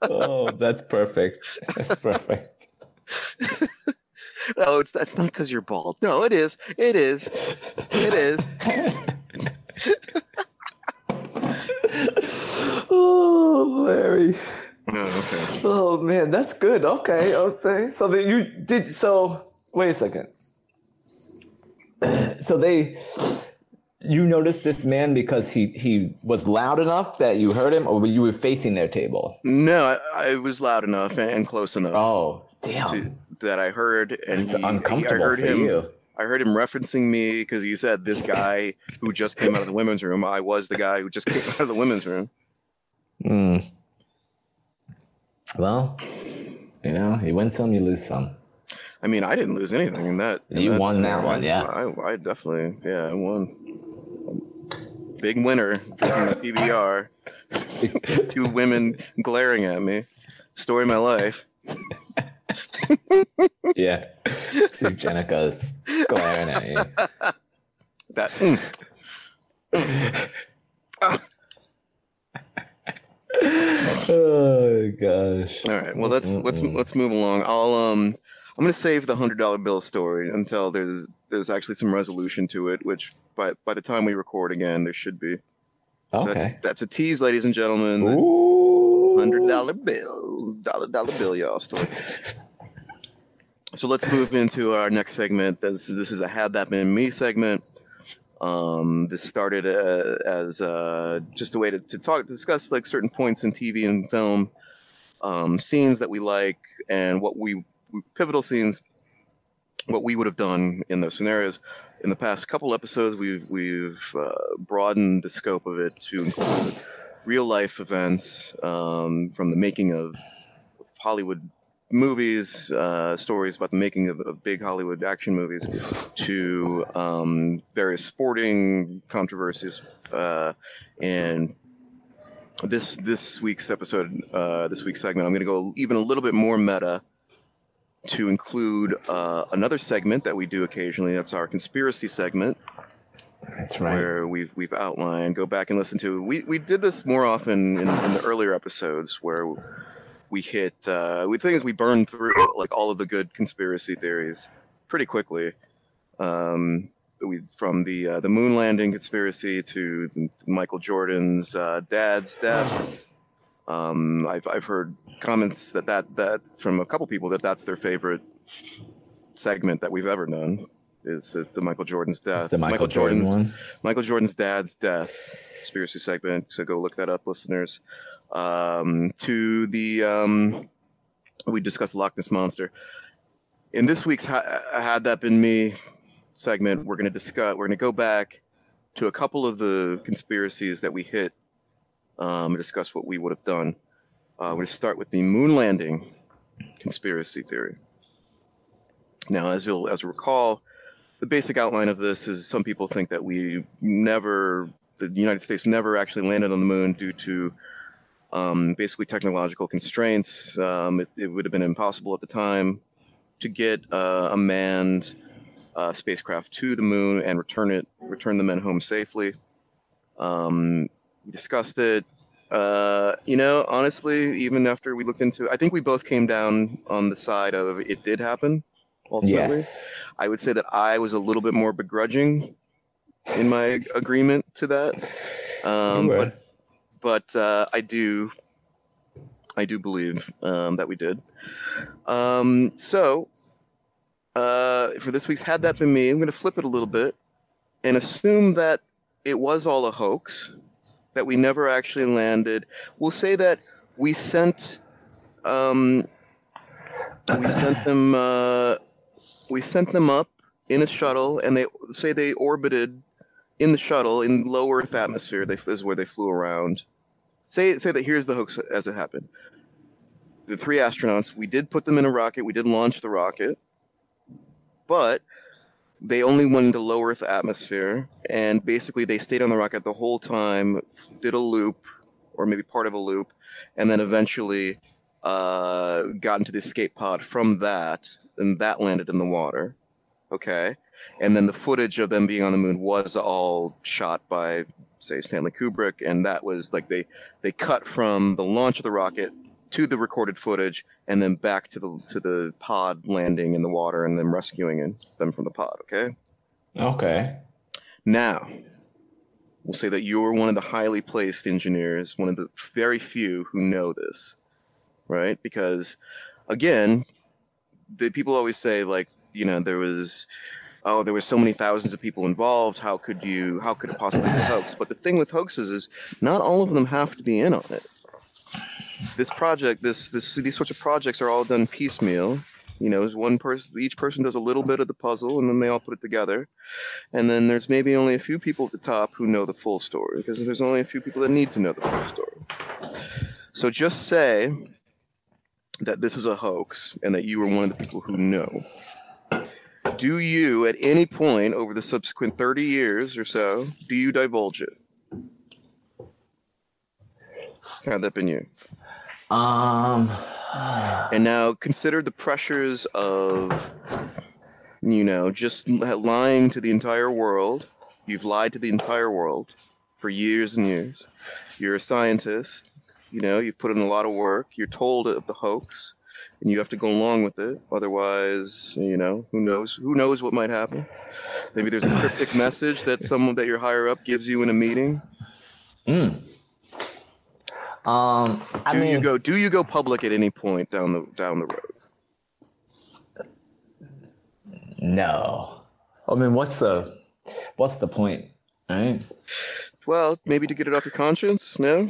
Oh, that's perfect. That's perfect. *laughs* No, it's that's not because you're bald. No, it is. It is. It is. Oh, Larry. No, okay. Oh man, that's good. Okay, okay. So then you did. So wait a second. So they, you noticed this man because he he was loud enough that you heard him, or you were facing their table. No, I, I was loud enough and close enough Oh, damn. to, that I heard, and It's uncomfortable I heard for him. you. I heard him referencing me because he said this guy who just came out of the women's room. I was the guy who just came out of the women's room. Mm. Well, You know, you win some, you lose some. I mean, I didn't lose anything in that. in You that won that one, yeah. I, I definitely, yeah, I won. Big winner drinking the *laughs* PBR. *laughs* Two women glaring at me. Story of my life. *laughs* Yeah. Two Jenicas glaring at you. That. mm. Oh gosh. All right. Well, let's let's let's move along. I'll um I'm gonna save the hundred dollar bill story until there's there's actually some resolution to it, which by by the time we record again, there should be. So Okay. that's, that's a tease, ladies and gentlemen. Hundred dollar bill, dollar dollar bill, y'all story. *laughs* So let's move into our next segment. This is, this is a had that been me segment. Um, this started uh, as uh, just a way to, to talk, discuss like certain points in TV and film, um, scenes that we like, and what we pivotal scenes, what we would have done in those scenarios. In the past couple episodes, we've we've uh, broadened the scope of it to include real life events um, from the making of Hollywood movies, uh, stories about the making of, of big Hollywood action movies, to um, various sporting controversies. Uh, and this this week's episode, uh, this week's segment, I'm going to go even a little bit more meta to include uh, another segment that we do occasionally. That's our conspiracy segment That's right. where we've we've outlined. Go back and listen to. We we did this more often in, in the earlier episodes where we hit. Uh, we think is we burned through like all of the good conspiracy theories pretty quickly. Um, we from the uh, the moon landing conspiracy to Michael Jordan's uh, dad's death. Um, I've I've heard comments that that that from a couple people that that's their favorite segment that we've ever done is the, the Michael Jordan's death. the Michael, Jordan Jordan's one. Michael Jordan's dad's death conspiracy segment. So go look that up, listeners. Um, to the um, we discussed Loch Ness monster. In this week's ha- had that been me segment, we're going to discuss. We're going to go back to a couple of the conspiracies that we hit. Um, and discuss what we would have done. Uh, we're going to start with the moon landing conspiracy theory. Now, as you'll as recall, the basic outline of this is some people think that we never, the United States never actually landed on the moon due to um, basically technological constraints. Um, it, it would have been impossible at the time to get uh, a manned uh, spacecraft to the moon and return it, return the men home safely. Um, we discussed it. Uh, you know, honestly, even after we looked into, it, I think we both came down on the side of it did happen. Ultimately, Yes. I would say that I was a little bit more begrudging in my agreement to that. Um, but but uh, I do I do believe um, that we did. Um, so uh, for this week's had that been me, I'm going to flip it a little bit and assume that it was all a hoax, that we never actually landed. We'll say that we sent um, we sent them uh, we sent them up in a shuttle, and they say they orbited in the shuttle in low Earth atmosphere. They, this is where they flew around. Say say that here's the hoax as it happened. The three astronauts, we did put them in a rocket. We did launch the rocket, but they only went into low Earth atmosphere, and basically they stayed on the rocket the whole time, did a loop, or maybe part of a loop, and then eventually uh, got into the escape pod from that, and that landed in the water. Okay. And then the footage of them being on the moon was all shot by, say, Stanley Kubrick, and that was like they they cut from the launch of the rocket to the recorded footage, and then back to the to the pod landing in the water, and then rescuing them from the pod. Okay. Okay. Now, we'll say that you're one of the highly placed engineers, one of the very few who know this, right? Because, again, the people always say like, you know, there was, oh, there were so many thousands of people involved. How could you? How could it possibly be a hoax? But the thing with hoaxes is, not all of them have to be in on it. This project, this this these sorts of projects are all done piecemeal. You know, one person, each person does a little bit of the puzzle, and then they all put it together and then there's maybe only a few people at the top who know the full story because there's only a few people that need to know the full story. So just say that this was a hoax and that you were one of the people who know, do you at any point over the subsequent 30 years or so, do you divulge it? Had that been you? Um, And now consider the pressures of, you know, just lying to the entire world. You've lied to the entire world for years and years. You're a scientist. You know, you've put in a lot of work. You're told of the hoax, and you have to go along with it. Otherwise, you know, who knows? Who knows what might happen? Maybe there's a cryptic message that someone that you're higher up gives you in a meeting. Um, I Do mean, you go? Do you go public at any point down the down the road? no. I mean, what's the, what's the point, right? Well, maybe to get it off your conscience. No.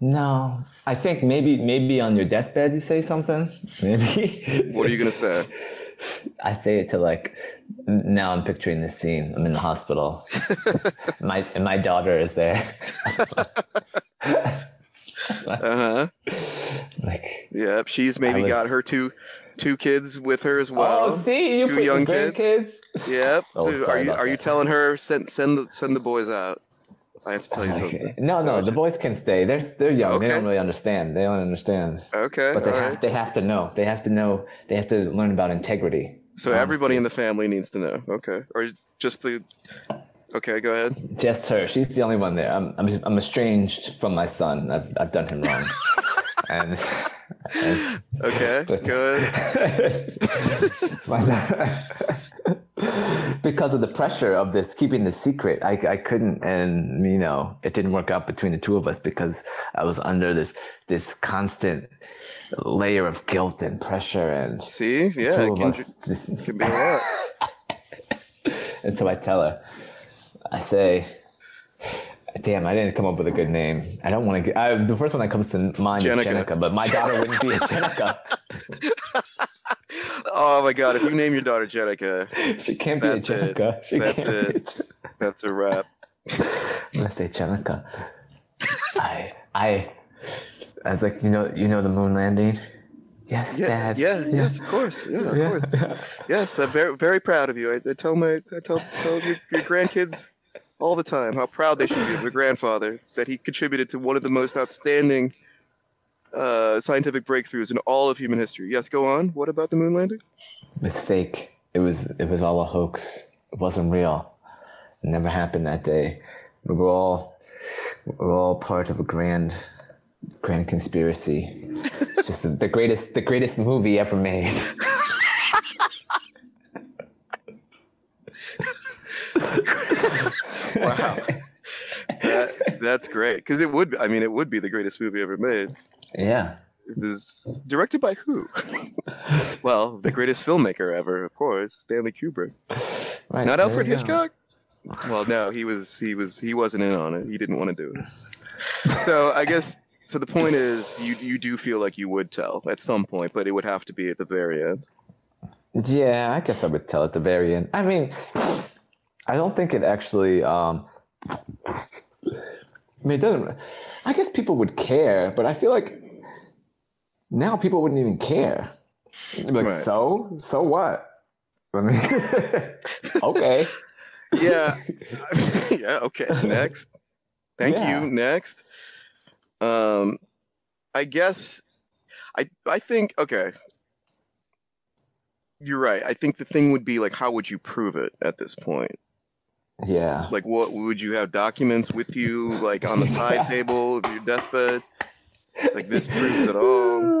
No, I think maybe maybe on your deathbed you say something. *laughs* Maybe. What are you gonna say? I say it to like. Now I'm picturing this scene. I'm in the hospital. *laughs* my and my daughter is there. *laughs* *laughs* Uh huh. like, Yep. She's maybe was- got her two two kids with her as well. oh, see, you two put young your kids. grandkids. Yep. Oh, Dude, are you about are you telling her send send the send the boys out? I have to tell you something. No, So no, the boys can stay. They're they're young. They don't really understand. They don't understand. Okay. But they all have right. they have to know. They have to know. They have to learn about integrity. So everybody in the family needs to know. Okay. Or just the. Okay. Go ahead. Just her. She's the only one there. I'm I'm, I'm estranged from my son. I've I've done him wrong. *laughs* and, and Okay. *laughs* But- Good. *laughs* because of the pressure of this keeping the secret I, I couldn't and you know it didn't work out between the two of us because i was under this this constant layer of guilt and pressure and See. Yeah. It can, us just, can be a lot. and so i tell her i say damn i didn't come up with a good name i don't want to get I, the first one that comes to mind Jenica. is jenica but my daughter wouldn't be a *laughs* jenica Oh my God! If you name your daughter Jenica, she can't be a it. jenica she That's can't be a it. Jenica. that's a wrap. Let's say Jenica. I I I was like, you know, you know the moon landing. Yes, Yeah, Dad. yeah, yes, of course, yeah, of course. Yes, I'm very, very proud of you. I, I tell my, I tell, tell your, your grandkids all the time how proud they should be of their grandfather that he contributed to one of the most outstanding uh, scientific breakthroughs in all of human history. Yes, go on. What about the moon landing? It was fake. It was it was all a hoax. It wasn't real. It never happened that day. We were all we were all part of a grand grand conspiracy. *laughs* Just the, the greatest the greatest movie ever made. *laughs* Wow, that, that's great because it would. I mean, it would be the greatest movie ever made. Yeah. This is directed by who? well, the greatest filmmaker ever, of course, Stanley Kubrick. Right. Not Alfred. Hitchcock. Well, no, he was he was he wasn't in on it. He didn't want to do it. So I guess so. The point is, you you do feel like you would tell at some point, but it would have to be at the very end. Yeah, I guess I would tell at the very end. I mean, I don't think it actually. Um, I mean, it doesn't. I guess people would care, but I feel like now people wouldn't even care. Like, Right. so, so what? I mean, *laughs* okay. Yeah, *laughs* yeah. Okay, next. Thank Yeah. you. Next. Um, I guess I I think okay. You're right. I think the thing would be like, how would you prove it at this point? Yeah. Like, what would you have documents with you, like on the *laughs* side table of your deathbed? Like this proves it all. *laughs*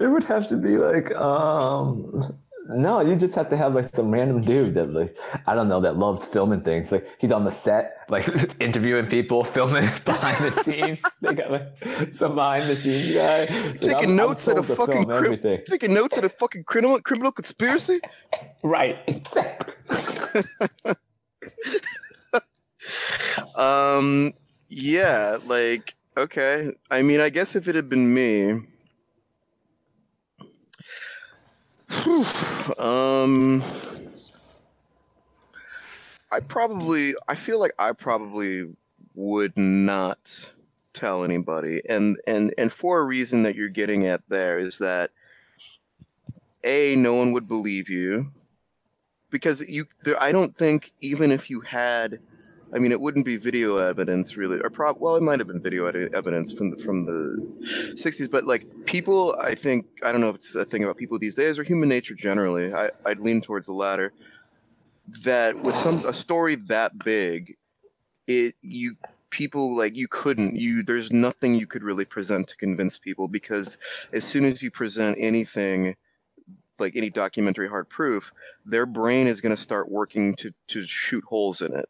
It would have to be like, um, no, you just have to have like some random dude that like, I don't know, that loved filming things. Like he's on the set, like *laughs* interviewing people, filming *laughs* behind the scenes. *laughs* They got like some behind the scenes guy. Like, Taking I'm- I'm notes at a fucking everything. taking notes at a fucking criminal criminal conspiracy. Right, exactly. Um, yeah, like okay. I mean, I guess if it had been me, um, I probably, I feel like I probably would not tell anybody, and and and for a reason that you're getting at there is that a no one would believe you because you. There, I don't think even if you had. I mean, it wouldn't be video evidence, really, or prob. Well, it might have been video evidence from the from the '60s, but like people, I think I don't know if it's a thing about people these days or human nature generally. I, I'd lean towards the latter. That with some a story that big, it you people like you couldn't you there's nothing you could really present to convince people because as soon as you present anything like any documentary hard proof their brain is going to start working to to shoot holes in it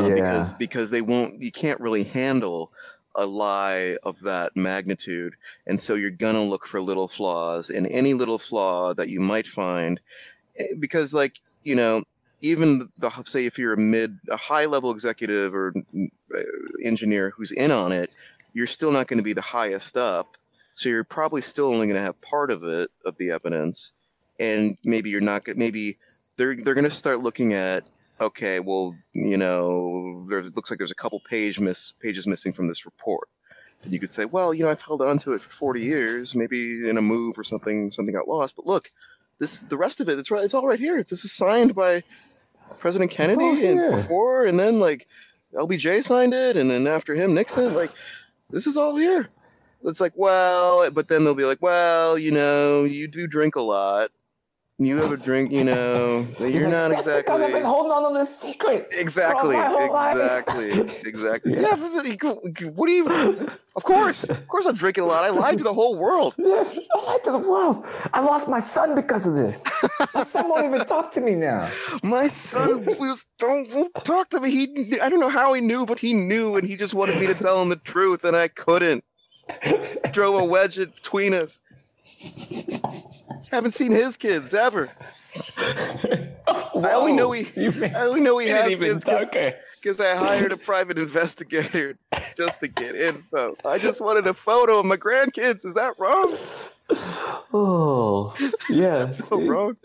uh, because because they won't you can't really handle a lie of that magnitude. And so you're gonna look for little flaws and any little flaw that you might find eh, because like you know even the say if you're a mid a high level executive or uh, engineer who's in on it you're still not going to be the highest up. So you're probably still only going to have part of it of the evidence. And maybe you're not going maybe they're they're going to start looking at okay well you know there looks like there's a couple page miss pages missing from this report. And you could say well you know i've held on to it for 40 years maybe in a move or something something got lost but look this the rest of it it's right it's all right here. It's this is signed by president kennedy and before and then like lbj signed it and then after him nixon like this is all here. It's like well but then they'll be like well you know you do drink a lot you have a drink, you know, *laughs* you're not exactly. Because I've been holding on to this secret. Exactly, exactly, exactly. *laughs* Yeah. yeah, what do you? Of course, of course, I'm drinking a lot. I lied to the whole world. *laughs* Yeah, I lied to the world. I lost my son because of this. my son won't even talk to me now. My son was, don't won't talk to me. He, I don't know how he knew, but he knew, and he just wanted me to tell him the truth, and I couldn't. Drove a wedge between us. Haven't seen his kids ever. I only know he. *laughs* I only know he had kids because I hired a private investigator just to get info. I just wanted a photo of my grandkids. Is that wrong? Oh, *laughs* yeah. so wrong.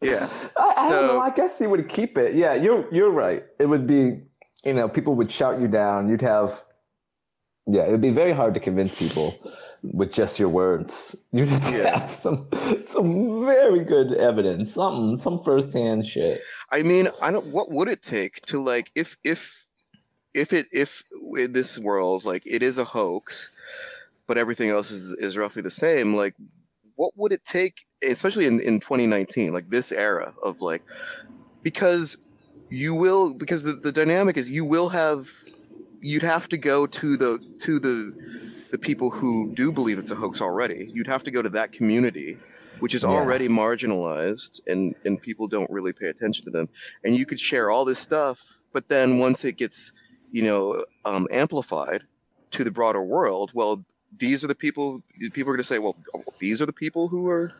Yeah. I, I so, don't know. I guess he would keep it. Yeah, you're you're right. It would be, you know, people would shout you down. You'd have, yeah, it would be very hard to convince people with just your words. You need to yeah. have some some very good evidence, something, some firsthand shit. I mean, I don't. What would it take to like if if if it if in this world like it is a hoax, but everything else is is roughly the same. Like, what would it take, especially in in 2019, like this era of like, because you will because the, the dynamic is you will have you'd have to go to the to the the people who do believe it's a hoax already. You'd have to go to that community, which is yeah. already marginalized, and and people don't really pay attention to them. And you could share all this stuff, but then once it gets, you know, um, amplified to the broader world, well, these are the people. People are going to say, well, these are the people who are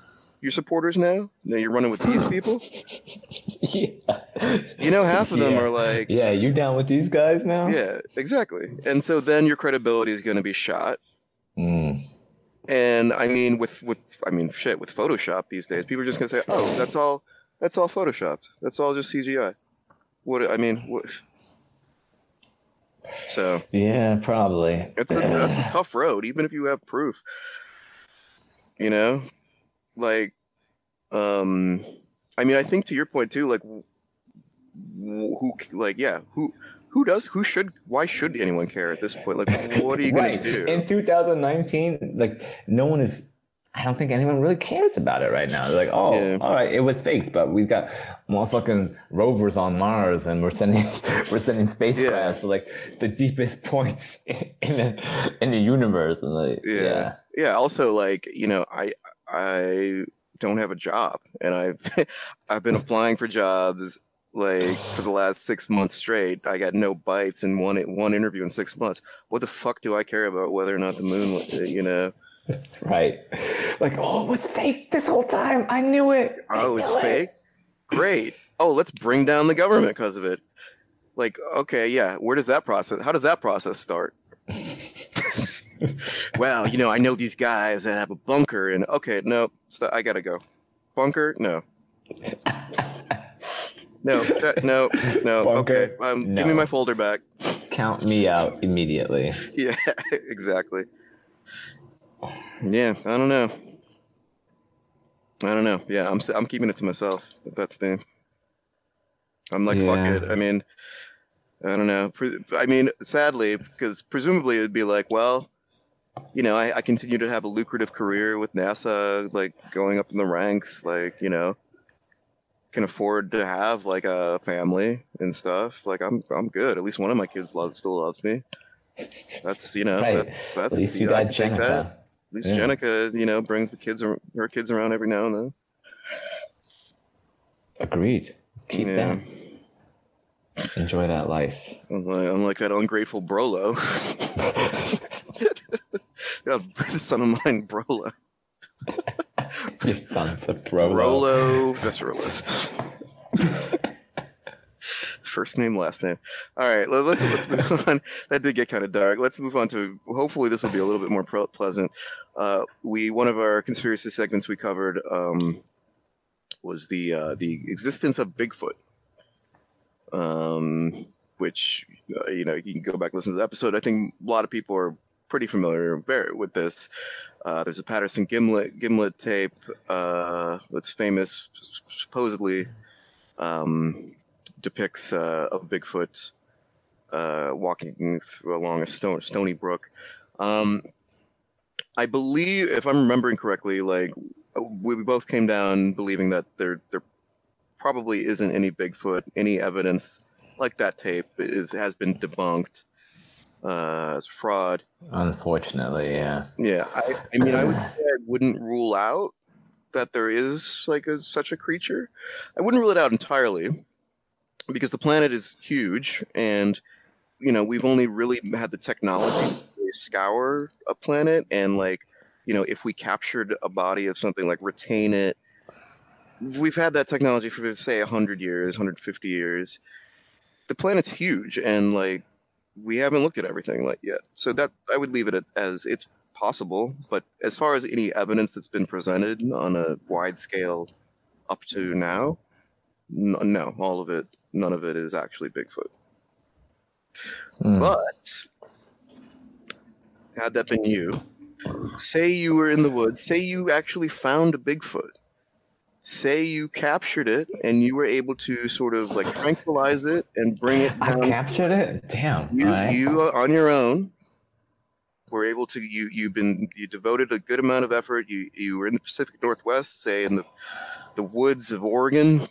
your supporters now? Now you're running with these people? *laughs* yeah. You know, half of them yeah. are like, Yeah, you down with these guys now? Yeah, exactly. And so then your credibility is going to be shot. Mm. And I mean, with, with, I mean, shit, with Photoshop these days, people are just going to say, oh, that's all, that's all Photoshopped. That's all just CGI. What, I mean, what, so yeah, probably. It's a, that's a tough road, even if you have proof. You know, like um i mean i think to your point too like who like yeah who who does who should why should anyone care at this point like what are you right. gonna do in 2019 like no one is I don't think anyone really cares about it right now. They're like, oh, yeah. all right, it was faked, but we've got motherfucking rovers on Mars, and we're sending *laughs* we're sending spacecraft yeah. to like the deepest *laughs* points in the, in the universe, and like, yeah. yeah, yeah. Also, like you know, I I don't have a job, and I've *laughs* I've been applying for jobs like for the last six months straight. I got no bites in one one interview in six months. What the fuck do I care about whether or not the moon, you know? *laughs* Right. Like, oh, it was fake this whole time. I knew it. Oh, it's it. fake. Great. Oh, let's bring down the government because of it. Like, okay, yeah. Where does that process? How does that process start? Well, you know, I know these guys that have a bunker, and okay, no, I gotta go. Bunker, no. no, no, no. Bunker, okay, um, no. give me my folder back. count me out immediately. Yeah, *laughs* exactly. Yeah, I don't know. I don't know. Yeah, I'm I'm keeping it to myself. If that's me. I'm like, Yeah. fuck it. I mean, I don't know. I mean, sadly, because presumably it would be like, well, you know, I, I continue to have a lucrative career with NASA, like going up in the ranks, like you know, can afford to have like a family and stuff. Like I'm I'm good. At least one of my kids loves still loves me. That's you know, Right. that's, that's At least you yeah, got take that. Jenica. At least Yeah. Jenica, you know, brings the kids her kids around every now and then. Agreed. Keep Yeah. them. Enjoy that life. Unlike, unlike that ungrateful Brolo. *laughs* *laughs* yeah, the *laughs* son of mine, Brolo. *laughs* Your son's a pro. Brolo visceralist. First name, last name. All right, let, let's let's move on. That did get kind of dark. Let's move on to. Hopefully, this will be a little bit more pro- pleasant. Uh, we one of our conspiracy segments we covered um, was the uh, the existence of Bigfoot, um, which uh, you know you can go back and listen to the episode. I think a lot of people are pretty familiar very with this. Uh, there's a Patterson Gimlin Gimlin tape uh, that's famous, supposedly um, depicts uh, a Bigfoot uh, walking through along a stone, stony brook. Um, I believe, if I'm remembering correctly, like we both came down believing that there there probably isn't any Bigfoot, any evidence like that tape is has been debunked uh, as fraud. Unfortunately, yeah. Yeah, I, I mean, I would *sighs* say I wouldn't rule out that there is like a, such a creature. I wouldn't rule it out entirely because the planet is huge, and you know we've only really had the technology to scour a planet, and like you know if we captured a body of something, like retain it. We've had that technology for say 100 years, 150 years. The planet's huge, and like we haven't looked at everything like yet. So that I would leave it as it's possible. But as far as any evidence that's been presented on a wide scale up to now, n- no, all of it, none of it is actually Bigfoot. Hmm. But had that been you, say you were in the woods, say you actually found a Bigfoot. Say you captured it and you were able to sort of like tranquilize it and bring it I captured it. Damn. you right. you on your own were able to you you've been you devoted a good amount of effort you you were in the pacific northwest say in the the woods of oregon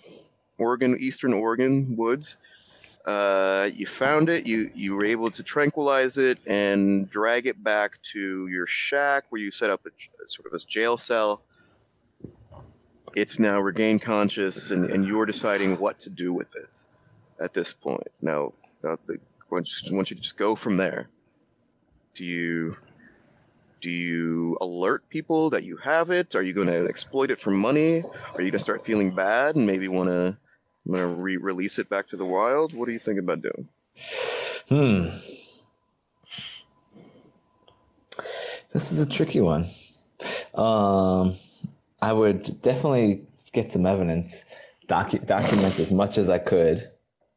oregon eastern oregon woods uh, you found it you you were able to tranquilize it and drag it back to your shack where you set up a, sort of a jail cell it's now regained conscious and, and you're deciding what to do with it at this point. Now uh, the, once once you just go from there do you do you alert people that you have it? Are you going to exploit it for money? Are you going to start feeling bad and maybe want to want to re-release it back to the wild? What do you think about doing? Hmm. This is a tricky one. Um, I would definitely get some evidence, docu- document as much as I could,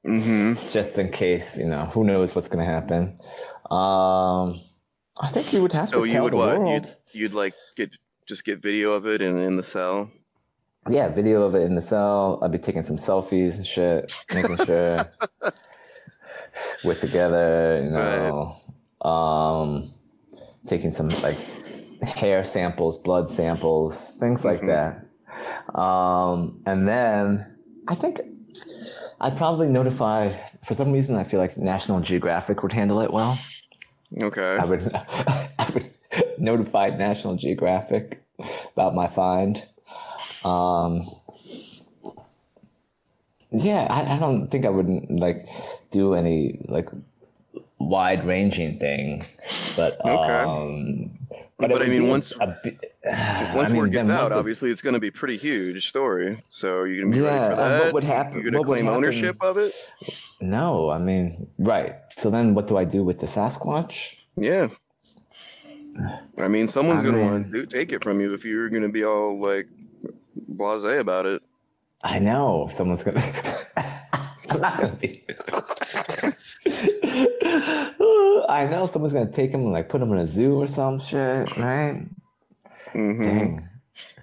mm-hmm just in case. You know, who knows what's going to happen. Um, I think you would have so to you would the what world. you'd, you'd like get just get video of it in, in the cell Yeah, video of it in the cell. I'd be taking some selfies and shit, making sure *laughs* we're together, you know. Um, taking some like hair samples, blood samples, things like Mhm. that. Um, and then I think I'd probably notify. For some reason, I feel like National Geographic would handle it well. okay I would, *laughs* I would notify National Geographic about my find. Um, yeah, I, I don't think I would like do any like wide ranging thing, but Okay. um, but, But I mean, once- a *sighs* once I mean, word gets out obviously it's going to be a pretty huge story so you're going to be Yeah, ready for that what would happen- you're going to claim ownership of it No, I mean, right. So then, what do I do with the Sasquatch? Yeah. I mean, someone's I gonna mean- want to take it from you if you're gonna be all like blasé about it. I know someone's gonna. *laughs* I'm not gonna be. *laughs* *laughs* I know someone's gonna take him and like put him in a zoo or some shit, right? Mhm. Dang.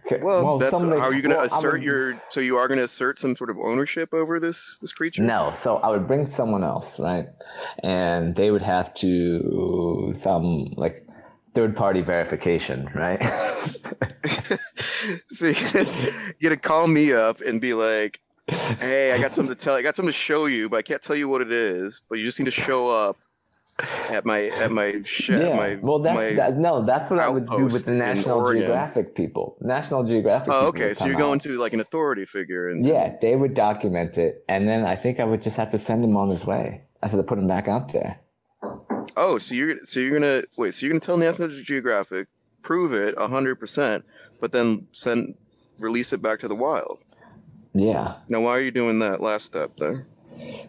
Okay, Well, that's somebody- how are you going to well, assert would- your? So you are going to assert some sort of ownership over this this creature? No, so I would bring someone else, right? And they would have to some like third party verification, right? *laughs* *laughs* so you're gonna, you're gonna call me up and be like, "Hey, I got something to tell. I got something to show you, but I can't tell you what it is. But you just need to show up at my at my shed. yeah. My, well, that's my, that, no, that's what I would do with the National Geographic people. National Geographic. Oh, okay. So you're going out. to like an authority figure, and Yeah, they would document it, and then I think I would just have to send him on his way. I have to put him back out there. oh, so you're so you're gonna wait. So you're gonna tell National Geographic, prove it hundred percent, but then send release it back to the wild. Yeah. Now, why are you doing that last step there?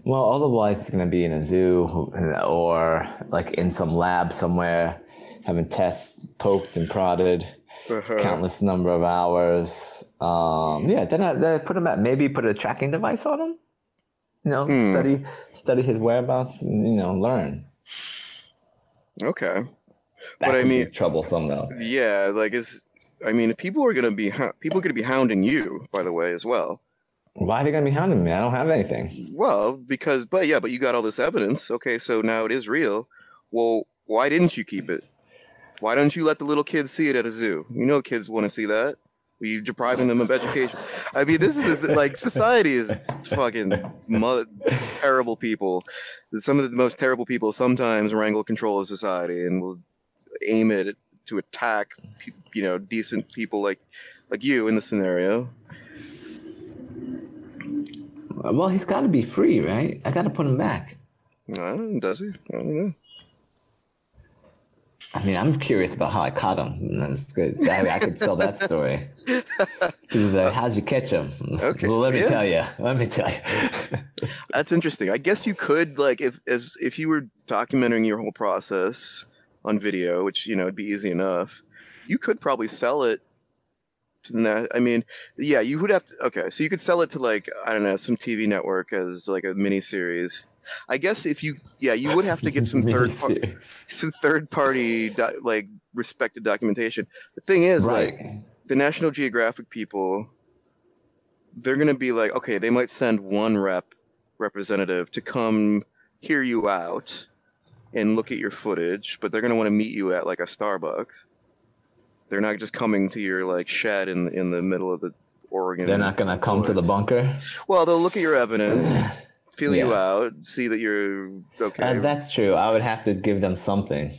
Well, otherwise it's gonna be in a zoo or like in some lab somewhere, having tests poked and prodded, Uh-huh. countless number of hours. Um, yeah, then I, then I put him at maybe put a tracking device on him. You know, Hmm. study study his whereabouts, and, you know, learn. Okay. That But I mean- troublesome though. Yeah, like it's. I mean, people are gonna be people are gonna be hounding you, by the way, as well. Why are they gonna be hounding me? I don't have anything. Well, because, but yeah, but you got all this evidence. Okay, so now it is real. Well, why didn't you keep it? Why don't you let the little kids see it at a zoo? You know, kids want to see that. You depriving them of education? I mean, this is like society is fucking mo- terrible people. Some of the most terrible people sometimes wrangle control of society and will aim it to attack, you know, decent people like like you in the scenario. Well, he's got to be free, right? I got to put him back. Uh, does he? I don't know. I mean, I'm curious about how I caught him. That's good. I, I could tell that story. *laughs* How'd you catch him? Okay, Well, let me yeah. tell you. Let me tell you. *laughs* That's interesting. I guess you could like if as if you were documenting your whole process on video, which you know would be easy enough. You could probably sell it the net. I mean, yeah, you would have to. Okay, so you could sell it to like I don't know some TV network as like a mini series. I guess if you yeah you would have to get some *laughs* third par- some third party do- like respected documentation. The thing is like Right. the National Geographic people, they're gonna be like, okay, they might send one rep representative to come hear you out and look at your footage, but they're gonna want to meet you at like a Starbucks. They're not just coming to your like shed in in the middle of the Oregon. They're not going to come to the bunker. Well, they'll look at your evidence, *sighs* feel you out, see that you're okay Uh, that's true. I would have to give them something.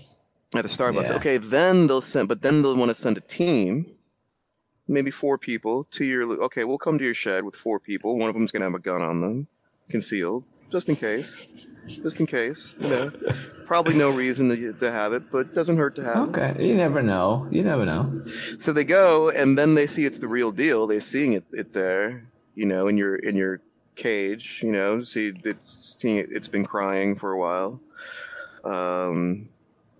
at the Starbucks. Yeah. Okay, then they'll send, but then they'll want to send a team, maybe four people to your. Okay, we'll come to your shed with four people. One of them's gonna have a gun on them, concealed, just in case. Just in case, you know. Probably no reason to, to have it, but doesn't hurt to have Okay. You never know. You never know. So they go, and then they see it's the real deal. They're seeing it, it there, you know, in your in your cage. You know, see it's seeing it, it's been crying for a while, um,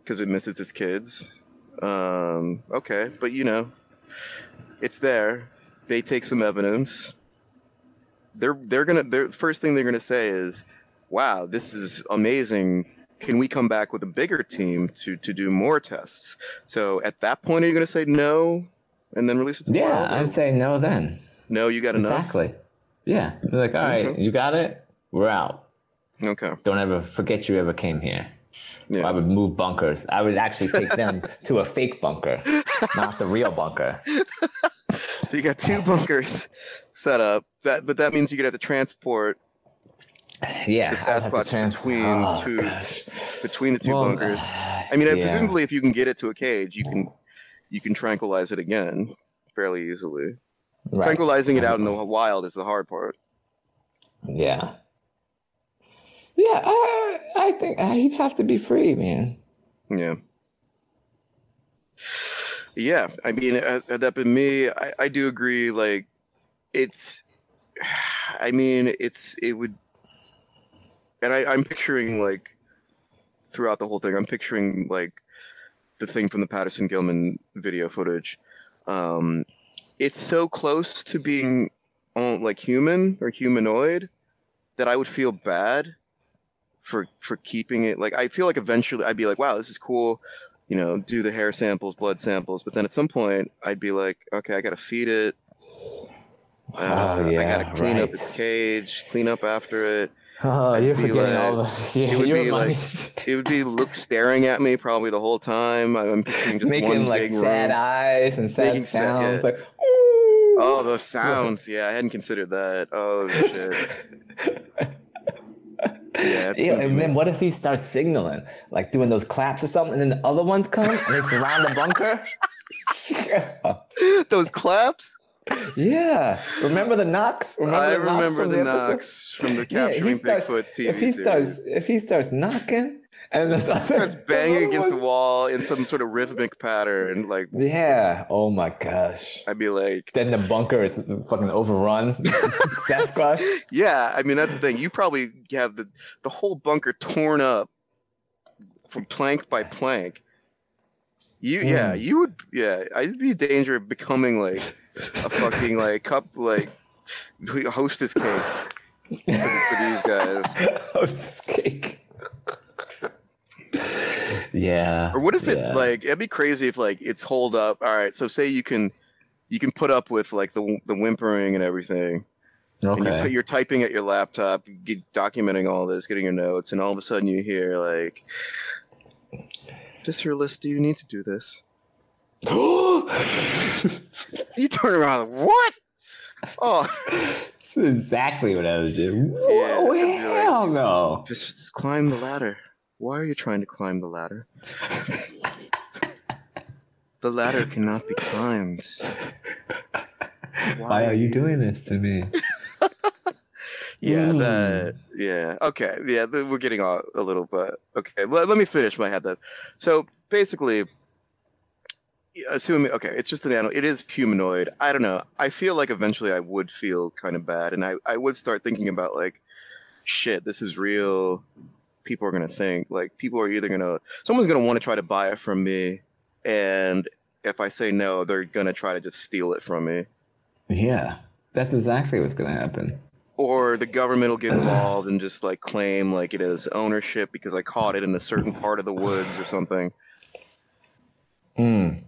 because it misses its kids. Um, okay, but you know, it's there. They take some evidence. They're they're gonna. Their first thing they're gonna say is, "Wow, this is amazing." Can we come back with a bigger team to to do more tests? So at that point, are you going to say no, and then release it to the Yeah, I'd say no then. no, you got enough. Exactly. Yeah. They're like, all right, Okay. you got it. We're out. Okay. Don't ever forget you ever came here. Yeah. I would move bunkers. I would actually take them *laughs* to a fake bunker, not the real bunker. *laughs* So you got two bunkers set up. That, but that means you're gonna have to transport Yeah. The to Sasquatch trans- between Oh, two gosh. between the two Well, bunkers. I mean, yeah. presumably, if you can get it to a cage, you can you can tranquilize it again fairly easily. Right. Tranquilizing it out in the wild is the hard part. Yeah. Yeah, I, I think uh, he'd have to be free, man. Yeah. Yeah, I mean, had, had that been me, I, I do agree. Like, it's, I mean, it's it would, and I, I'm picturing like throughout the whole thing, I'm picturing like the thing from the Patterson Gimlin video footage. Um, it's so close to being uh, like human or humanoid that I would feel bad for for keeping it like I feel like eventually I'd be like, wow, this is cool. You know, do the hair samples, blood samples, but then at some point I'd be like, okay, I got to feed it. Uh, Oh, I got to clean up right. its cage, clean up after it. Oh, I'd you're forgetting like- all the. *laughs* Yeah, it would be like- reminding- It would be look staring at me probably the whole time. I'm picturing just making one like big sad room. eyes and sad Making sad- sounds, yeah. like. Ooh. Oh, those sounds. Yeah, I hadn't considered that. Oh shit. Yeah, Yeah, and then what if he starts signaling, like doing those claps or something, and then the other ones come and they surround the bunker? *laughs* those claps. Yeah, remember the knocks? Remember I the remember the knocks from the Yeah, he Capturing starts- Bigfoot TV if he series. starts, if he starts knocking, and then starts *laughs* banging against the wall in some sort of rhythmic pattern, like Yeah. Oh my gosh. I'd be like, Then the bunker is fucking overrun. *laughs* Sasquatch. yeah. I mean, that's the thing. You probably have the the whole bunker torn up from plank by plank. You, yeah, Mm. you would, yeah. I'd be in danger of becoming like a fucking like cup like hostess cake for, for these guys. *laughs* Hostess cake. Yeah. Or what if it like it'd be crazy if like it's holed up. All right, so say you can you can put up with like the the whimpering and everything. And you're, Okay. you're typing at your laptop, documenting all this, getting your notes, and all of a sudden you hear like, "Mr. List, do you need to do this?" *gasps* You turn around, what? Oh, That's exactly what I was doing. Yeah, Whoa, it'd like- no. just, just climb the ladder. Why are you trying to climb the ladder? the ladder cannot be climbed. Why are you doing this to me? *laughs* Yeah, Mm. that. Yeah. Okay. Yeah, we're getting a, a little, but okay. Let, let me finish my head then. So basically, assuming okay, it's just an animal. It is humanoid. I don't know. I feel like eventually I would feel kind of bad, and I I would start thinking about like, shit, this is real. People are gonna think like people are either gonna someone's gonna want to try to buy it from me, and if I say no, they're gonna try to just steal it from me. Yeah. That's exactly what's gonna happen. or the government will get involved and just like claim like it is ownership because I caught it in a certain part of the woods or something. Mm.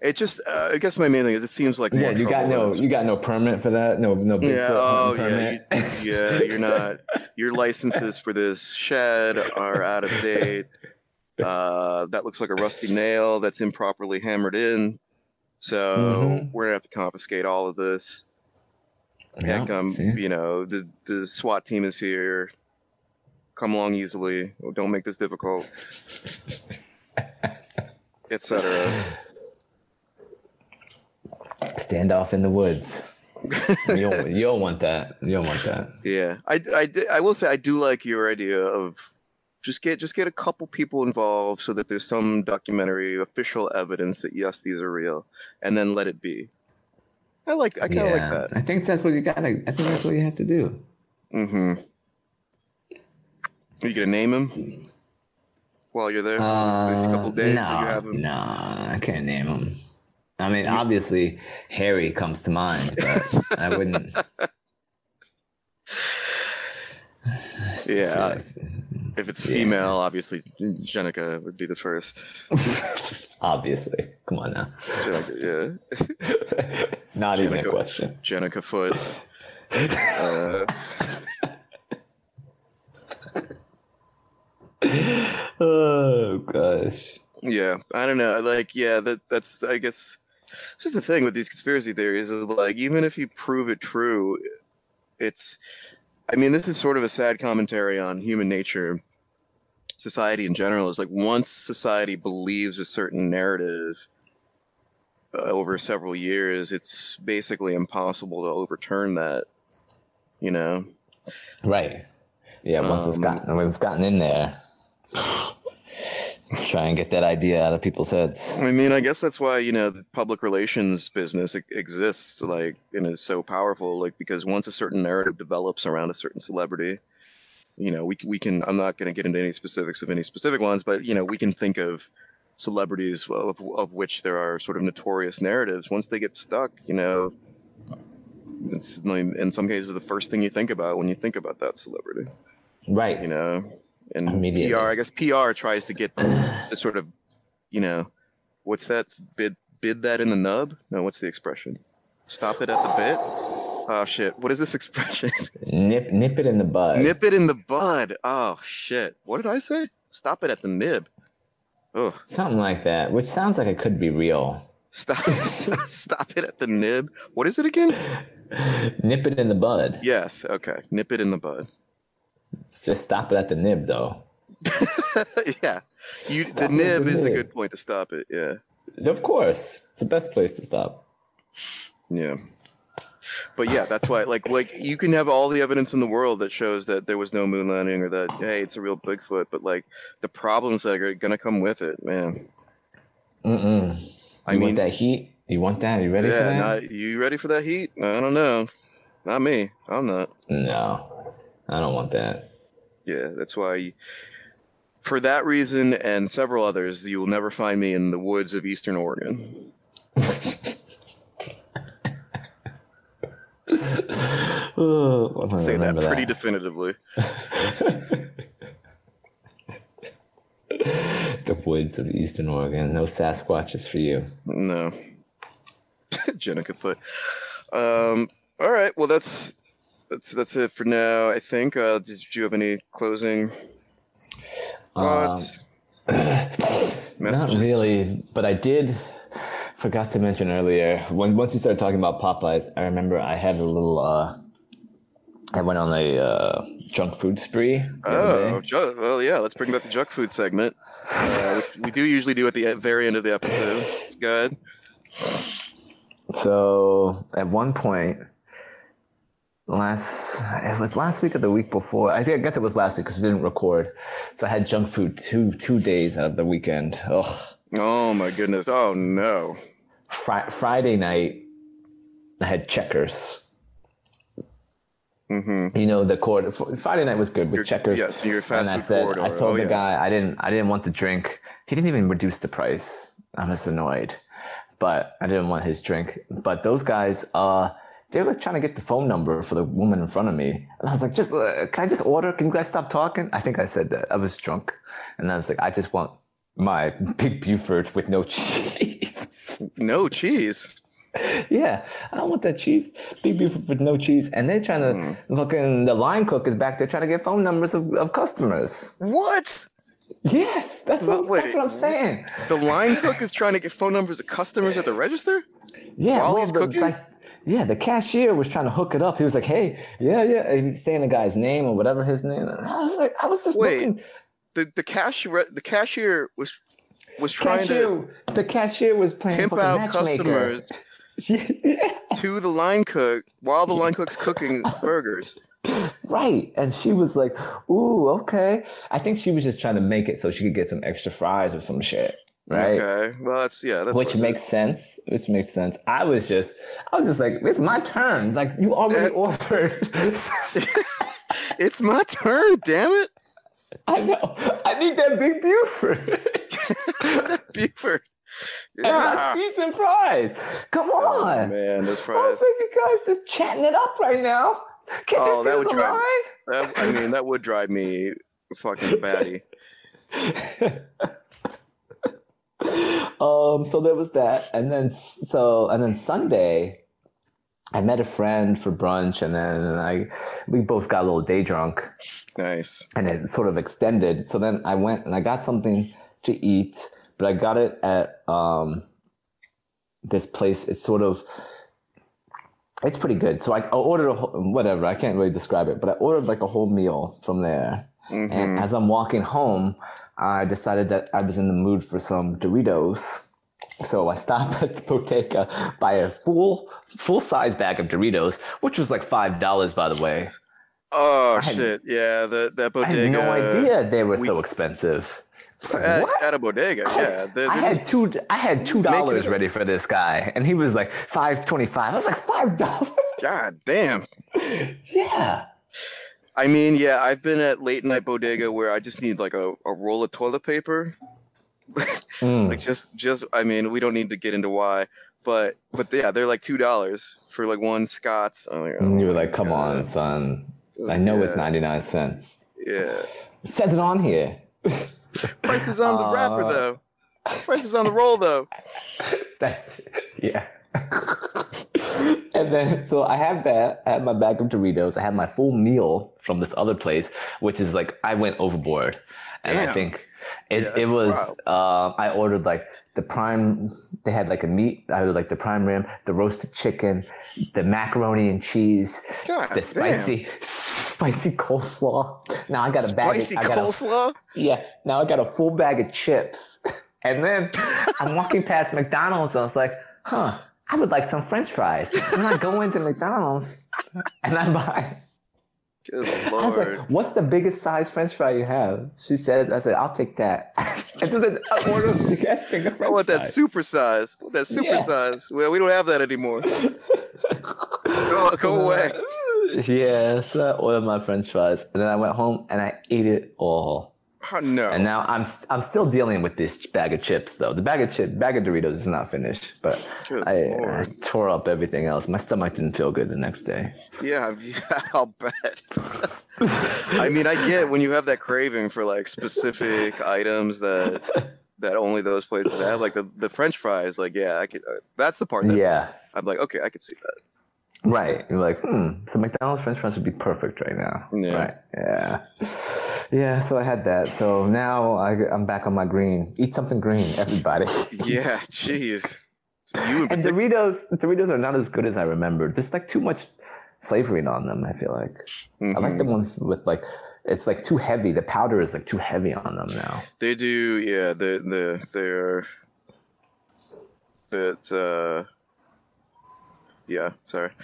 It just, uh, I guess my main thing is it seems like Yeah, you got no, you got no permit for that? No no Bigfoot Yeah, oh hunting yeah, you, yeah. You're not. Your licenses for this shed are out of date. *laughs* Uh, that looks like a rusty nail that's improperly hammered in. So Mhm. we're gonna have to confiscate all of this. Yeah, Heck, um, you know, the the SWAT team is here. Come along easily. Don't make this difficult, *laughs* etc. Standoff in the woods. you don't you don't want that. You don't want that. Yeah, I, I, I will say I do like your idea of just get just get a couple people involved so that there's some documentary official evidence that yes these are real, and then let it be. I like I kind of yeah. like that. I think that's what you gotta I think that's what you have to do. Mm-hmm. Are you gonna name him while you're there? These couple Uh, days no, that you have him. no, I can't name him. I mean, obviously Harry comes to mind, but I wouldn't. *laughs* Yeah, if it's Yeah. female, obviously Jenica would be the first. *laughs* obviously. Come on now. Jenica, yeah, *laughs* Not even a Jenica. question. Jenica Foot. Uh, Oh gosh. Yeah, I don't know. Like, yeah, that that's I guess this is the thing with these conspiracy theories is like even if you prove it true, it's I mean, this is sort of a sad commentary on human nature. Society in general is like once society believes a certain narrative uh, over several years, it's basically impossible to overturn that. You know, Right. Yeah, once it's Um, gotten once it's gotten in there. Try and get that idea out of people's heads. I mean, I guess that's why you know the public relations business exists, like, and is so powerful, like because once a certain narrative develops around a certain celebrity, you know, we we can. I'm not going to get into any specifics of any specific ones, but you know, we can think of celebrities of of which there are sort of notorious narratives. Once they get stuck, you know, it's in some cases the first thing you think about when you think about that celebrity. Right. You know, and. PR. I guess PR tries to get *clears throat* to sort of, you know, what's that? Bid bid that in the nub? No, what's the expression? Stop it at the bit. Oh shit! What is this *laughs* expression? Nip nip it in the bud. Nip it in the bud. Oh shit! What did I say? Stop it at the nib. Oh, Something like that, which sounds like it could be real. stop! *laughs* stop it at the nib. What is it again? *laughs* Nip it in the bud. Yes. Okay. Nip it in the bud. It's just stop it at the nib, though. *laughs* yeah. You. The nib the is a good point to stop it. Yeah. Of course, it's the best place to stop. Yeah. But yeah, that's why like like you can have all the evidence in the world that shows that there was no moon landing or that hey, it's a real Bigfoot, but like the problems that are gonna come with it, man. Mm-mm. I you mean, want that heat? You want that? You ready for yeah, that? not, you ready for that heat? I don't know. Not me. I'm not. No, I don't want that. Yeah, that's why. You, for that reason and several others, you will never find me in the woods of Eastern Oregon. Oh, *laughs* Say that pretty definitively. *laughs* the woods of Eastern Oregon. No Sasquatches for you. No. *laughs* Jenica foot. Um, all right. Well, that's that's that's it for now. I think. Uh, did you have any closing thoughts? *clears throat* Not really, but I did. Forgot to mention earlier when once you started talking about Popeyes, I remember I had a little. uh I went on a uh, junk food spree. Oh, ju- well, yeah. Let's bring back the junk food segment, uh, which we do usually do at the very end of the episode. Go ahead. So at one point, last it was last week or the week before. I think I guess it was last week because we didn't record. So I had junk food two two days out of the weekend. Ugh. Oh my goodness. Oh no. Fri- Friday night, I had checkers. Mm-hmm. You know the court. Friday night was good with Your- checkers. yes, your fast and I said, corridor. I told Oh, the yeah. guy I didn't. I didn't want the drink. He didn't even reduce the price. I was annoyed, but I didn't want his drink. But those guys, uh, they were trying to get the phone number for the woman in front of me, and I was like, "Just uh, can I just order? Can you guys stop talking?" I think I said that. I was drunk, and I was like, "I just want my big Buford with no *laughs* cheese." No cheese. Yeah, I don't want that cheese. Big beef with no cheese. And they're trying to fucking the line cook is back there trying to get phone numbers of, of customers. What? Yes, that's what, Wait, that's what I'm saying. The line cook is trying to get phone numbers of customers at the register. Yeah, While well, he's cooking? like, yeah, the cashier was trying to hook it up. He was like, "Hey, yeah, yeah," and he was saying the guy's name or whatever his name. And I was like, I was just Wait, looking. The the cashier the cashier was was trying to the cashier was playing pimp out customers *laughs* to the line cook while the line cook's cooking *laughs* burgers. right. And she was like, "Ooh, okay." I think she was just trying to make it so she could get some extra fries or some shit. Right. Okay. Well, that's yeah. That's which makes sense. Which makes sense. I was just, I was just like, it's my turn. It's Like you already Uh, ordered. *laughs* It's my turn. Damn it, I know. I need that big Buford. *laughs* Buford. *laughs* and my Yeah. seasoned fries. Come Oh, on. man, those I fries. was like, you guys just chatting it up right now. Can't Oh, you that see would drive- That, I mean, that would drive me fucking batty. *laughs* Um, so there was that, and then so and then Sunday, I met a friend for brunch, and then I we both got a little day drunk. Nice. and it sort of extended. So then I went and I got something to eat, but I got it at um, this place. It's sort of it's pretty good. So I, I ordered a whole, whatever. I can't really describe it, but I ordered like a whole meal from there. And as I'm walking home, I decided that I was in the mood for some Doritos. So I stopped at the bodega, buy a full full size bag of Doritos, which was like five dollars, by the way. Oh had- shit! Yeah, the that bodega. I had no idea they were we- so expensive. Like, At, what? at a bodega, yeah. They're- I they're had two. I had two dollars ready for this guy, and he was like five twenty-five. I was like five dollars. God damn. *laughs* Yeah. I mean, yeah, I've been at late night bodega where I just need like a, a roll of toilet paper. *laughs* Mm. like just just I mean, we don't need to get into why, but but yeah, they're like two dollars for like one Scott's. Like, oh you were like, "Come on, son. I know it's ninety-nine cents." Yeah. It says it on here. *laughs* Price is on the Uh, though. Price is on the roll though. *laughs* That's yeah. *laughs* and then so I have that. I have my bag of Doritos. I have my full meal from this other place, which is like I went overboard, and I think it Yeah, it was. Um, I ordered like the prime. They had like a meat. I ordered like the prime rim, the roasted chicken, the macaroni and cheese, God the damn. spicy spicy coleslaw. Now I got a bag. Spicy of, got a, coleslaw? yeah. Now I got a full bag of chips. And then I'm walking past McDonald's and I was like, huh, I would like some French fries. And I go into McDonald's and I buy. Good I was like, what's the biggest size French fry you have? She said, I said, I'll take that. *laughs* and then I ordered the gas thing of French I want that fries. super size. That super Yeah. size. Well, we don't have that anymore. go, go *laughs* away. Yeah, so I ordered my French fries. And then I went home and I ate it all. Oh, no. And now I'm I'm still dealing with this bag of chips though. The bag of chip bag of Doritos is not finished, but I, I tore up everything else. My stomach didn't feel good the next day. Yeah, *laughs* yeah, I'll bet. *laughs* I mean, I get when you have that craving for like specific items that that only those places have, like the, the French fries. Like, yeah, I could. Uh, that's the part that Yeah, I'm like, okay, I could see that. right. You're like, hmm. So McDonald's French fries would be perfect right now. Yeah. Right. Yeah. Yeah. So I had that. So now I, I'm back on my green. Eat something green, everybody. *laughs* Yeah, jeez. In and Doritos, Doritos are not as good as I remembered. There's like too much flavoring on them. I feel like I like the Mm-hmm. ones with like it's like too heavy. The powder is like too heavy on them now. They do, yeah. The the they're that. uh Yeah, sorry. *laughs*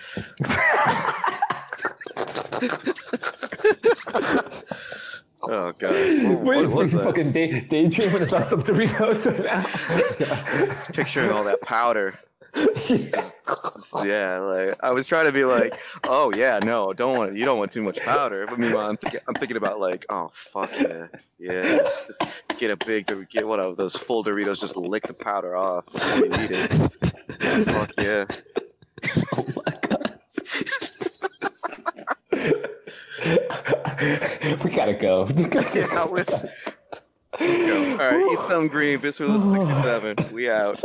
*laughs* oh god, *laughs* what, what was that? fucking day, daydreaming about some Doritos right now. Just Picturing all that powder. Yeah, like I was trying to be like, oh yeah, no, don't want you don't want too much powder. But meanwhile, I'm thinking, I'm thinking about like, oh fuck yeah, yeah, just get a big, get one of those full Doritos, just lick the powder off before you eat it. Fuck yeah. *laughs* oh my god. *laughs* *laughs* we gotta go. *laughs* *laughs* Yeah, let's, let's go. All right, eat some green. Visceralist 67. We out.